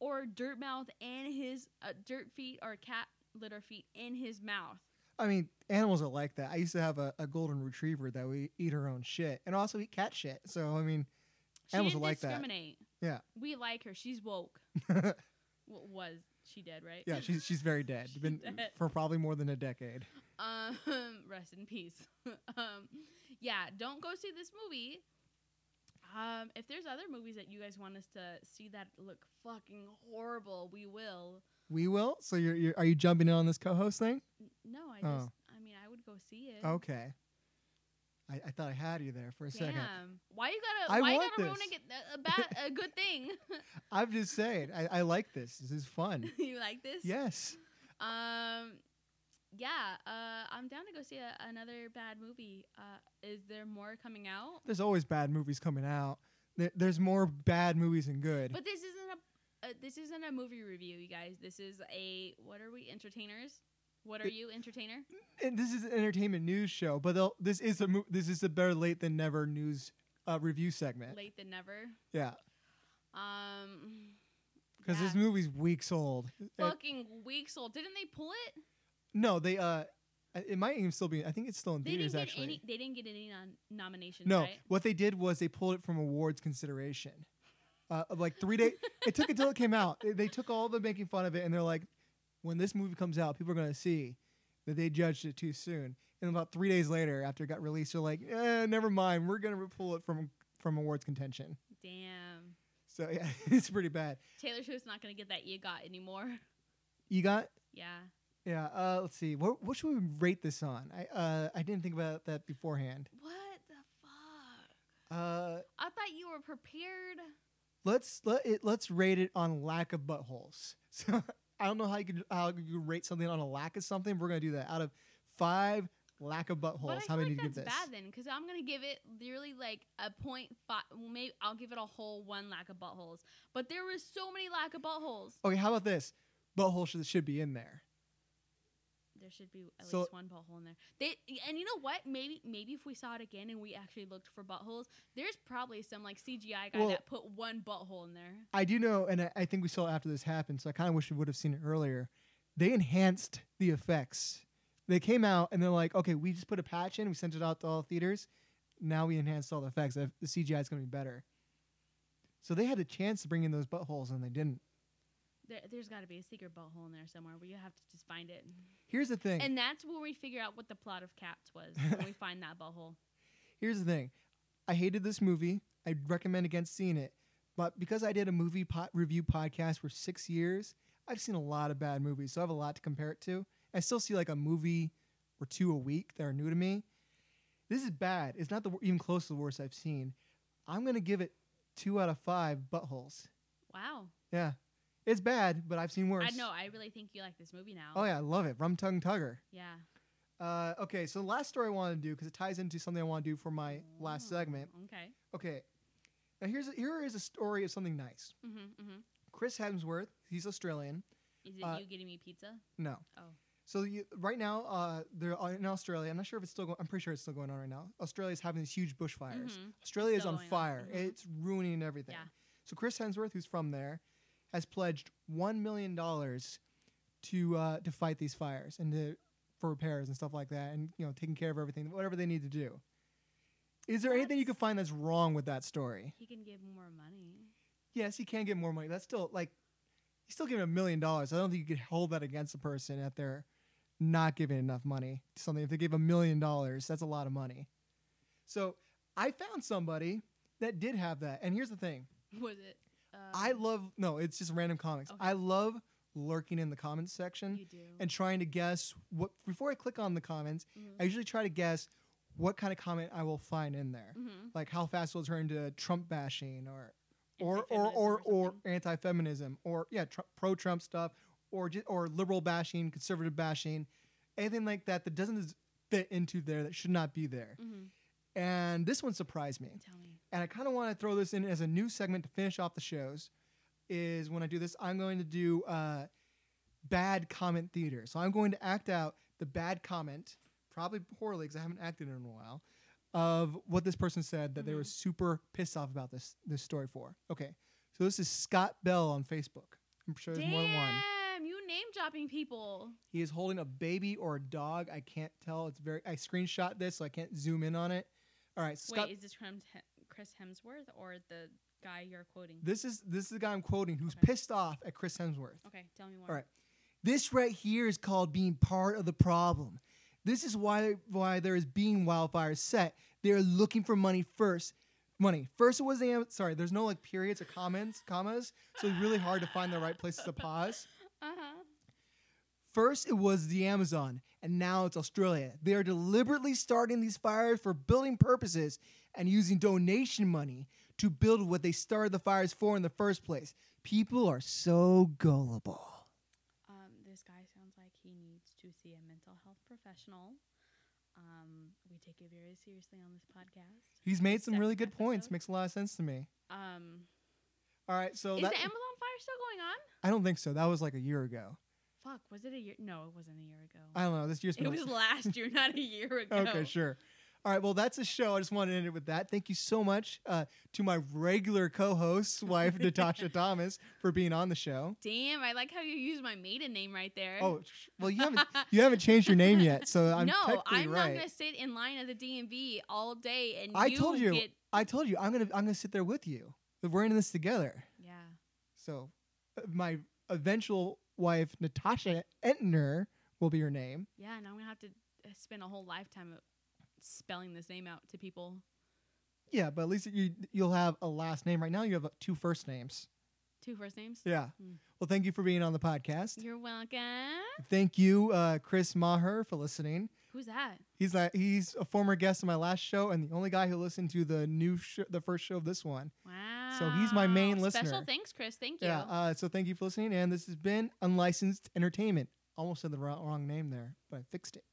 or dirt mouth and his uh, dirt feet or cat litter feet in his mouth. I mean, animals are like that. I used to have a, a golden retriever that we eat her own shit and also eat cat shit. So I mean, She Animals are like that. Yeah. we like her. She's woke. W- was she dead? Right? Yeah, she's she's very dead. She's Been dead. for probably more than a decade. Um, rest in peace. um, yeah, don't go see this movie. Um, if there's other movies that you guys want us to see that look fucking horrible, we will. We will. So you're, you're are you jumping in on this co-host thing? No, I Oh. just, I mean, I would go see it. Okay. I, I thought I had you there for a second. Why you gotta? I why you want gotta ruin this. a, good- a, a bad, a good thing? I'm just saying. I, I like this. This is fun. you like this? yes. Um. Yeah. Uh. I'm down to go see a, another bad movie. Uh. Is there more coming out? There's always bad movies coming out. There, there's more bad movies than good. But this isn't a. Uh, this isn't a movie review, you guys. This is a. What are we? Entertainers. What are It- you? Entertainer. and this is an entertainment news show, but this is a mo- this is a better late than never news uh, review segment. Late than never. Yeah. Um. because this movie's weeks old. Fucking weeks old. Didn't they pull it? no, they uh, it might even still be. I think it's still in They theaters didn't get actually. any. They didn't get any non- nominations. no, right? what they did was they pulled it from awards consideration. Uh, of like three days. it took until it came out. They, they took all the making fun of it, and they're like, when this movie comes out, people are gonna see that they judged it too soon. And about three days later, after it got released, they're like, eh, never mind. We're gonna pull it from from awards contention. Damn. So yeah, it's pretty bad. Taylor Swift's not gonna get that EGOT anymore. You got Yeah. Yeah, uh, let's see. What what should we rate this on? I uh, I didn't think about that beforehand. What the fuck? Uh, I thought you were prepared. Let's let it let's rate it on lack of buttholes. So I don't know how you could how you could rate something on a lack of something. We're gonna do that out of five lack of buttholes. How many like do you give that's this? bad then, because I'm gonna give it literally like a point five. Well, maybe I'll give it a whole one lack of buttholes. But there was so many lack of buttholes. Okay, how about this? Butthole should should be in there. There should be at So- least one butthole in there. They and you know what? Maybe maybe if we saw it again and we actually looked for buttholes, there's probably some like CGI guy Well- that put one butthole in there. I do know, and I, I think we saw it after this happened. So I kind of wish we would have seen it earlier. They enhanced the effects. They came out and they're like, okay, we just put a patch in, we sent it out to all theaters. Now we enhanced all the effects. The CGI is going to be better. So they had a chance to bring in those buttholes and they didn't. There, there's got to be a secret butthole in there somewhere where you have to just find it. Here's the thing. And that's where we figure out what the plot of Cats was when we find that butthole. Here's the thing. I hated this movie. I'd recommend against seeing it. But because I did a movie po- review podcast for six years, I've seen a lot of bad movies. So I have a lot to compare it to. I still see like a movie or two a week that are new to me. This is bad. It's not the even close to the worst I've seen. I'm going to give it two out of five buttholes. Wow. Yeah. It's bad, but I've seen worse. I know. I really think you like this movie now. Oh, yeah. I love it. Rum Tum Tugger. Yeah. Uh, okay. So the last story I want to do, because it ties into something I want to do for my last Oh, segment. Okay. Okay. Now here's a, here is a story of something nice. Mm-hmm, mm-hmm. Chris Hemsworth, he's Australian. Is it Uh, you getting me pizza? No. Oh. So you, right now, uh, they're in Australia. I'm not sure if it's still going. I'm pretty sure it's still going on right now. Australia's having these huge bushfires. Mhm. Australia is on going on. fire. Mhm. It's ruining everything. Yeah. So Chris Hemsworth, who's from there, has pledged one million dollars to uh, to fight these fires and to for repairs and stuff like that, and you know taking care of everything, whatever they need to do. Is there anything you can find that's wrong with that story? He can give more money. yes, he can get more money. That's still like he's still giving a million dollars. I don't think you could hold that against a person that they're not giving enough money to something. If they gave a million dollars, that's a lot of money. So I found somebody that did have that. And here's the thing. Was it? Um, I love no, it's just random comics. Okay. I love lurking in the comments section You do. and trying to guess what before I click on the comments, Mhm. I usually try to guess what kind of comment I will find in there. Mhm. Like how fast it will it turn to Trump bashing or or or Anti-feminism or, or something. anti-feminism or yeah tr- pro-Trump stuff or just, or liberal bashing, conservative bashing, anything like that that doesn't fit into there that should not be there. Mhm. And this one surprised me, Tell me. and I kind of want to throw this in as a new segment to finish off the shows. Is when I do this, I'm going to do uh, bad comment theater. So I'm going to act out the bad comment, probably poorly because I haven't acted in a while, of what this person said that they were Mhm. super pissed off about this this story for. Okay, so this is Scott Bell on Facebook. I'm sure there's more than one. Damn, you name dropping people. He is holding a baby or a dog. I can't tell. It's very. I screenshot this, so I can't zoom in on it. All right, Scott. Wait, is this from Chris Hemsworth or the guy you're quoting? this is this is the guy I'm quoting who's Okay. pissed off at Chris Hemsworth. okay, tell me more. All right. This right here is called being part of the problem. This is why why there is being wildfires set. They're looking for money first. Money. First it was the sorry, there's no like periods or comments, commas, so it's really hard to find the right places to pause. First it was the Amazon, and now it's Australia. They are deliberately starting these fires for building purposes and using donation money to build what they started the fires for in the first place. People are so gullible. Um, this guy sounds like he needs to see a mental health professional. Um, we take it very seriously on this podcast. He's made some really good points. Makes a lot of sense to me. Um, All right, so is the Amazon fire still going on? I don't think so. That was like a year ago. Fuck, was it a year? No, it wasn't a year ago. I don't know. This year's it was last year, not a year ago. okay. Sure. All right, well, that's a show. I just wanted to end it with that. Thank you so much uh, to my regular co-host, wife Natasha Thomas, for being on the show. Damn, I like how you use my maiden name right there. Oh, sh- well, you haven't you haven't changed your name yet, so I'm no, technically I'm right. not gonna sit in line at the DMV all day and I you told you, Get, I told you, I'm gonna I'm gonna sit there with you. We're in this together. yeah. So, uh, my eventual wife Natasha Entner will be her name. Yeah, and I'm gonna have to uh, spend a whole lifetime spelling this name out to people. Yeah, but at least you you'll have a last name. Right now, you have uh, two first names. Two first names. Yeah. Hmm. Well, thank you for being on the podcast. You're welcome. Thank you, uh, Chris Maher, for listening. Who's that? He's like he's a former guest on my last show and the only guy who listened to the new sh- the first show of this one. Wow. So he's my main Special listener. Special thanks, Chris. Thank you. Yeah. Uh, so thank you for listening, and this has been Unlicensed Entertainment. Almost said the wrong, wrong name there, but I fixed it.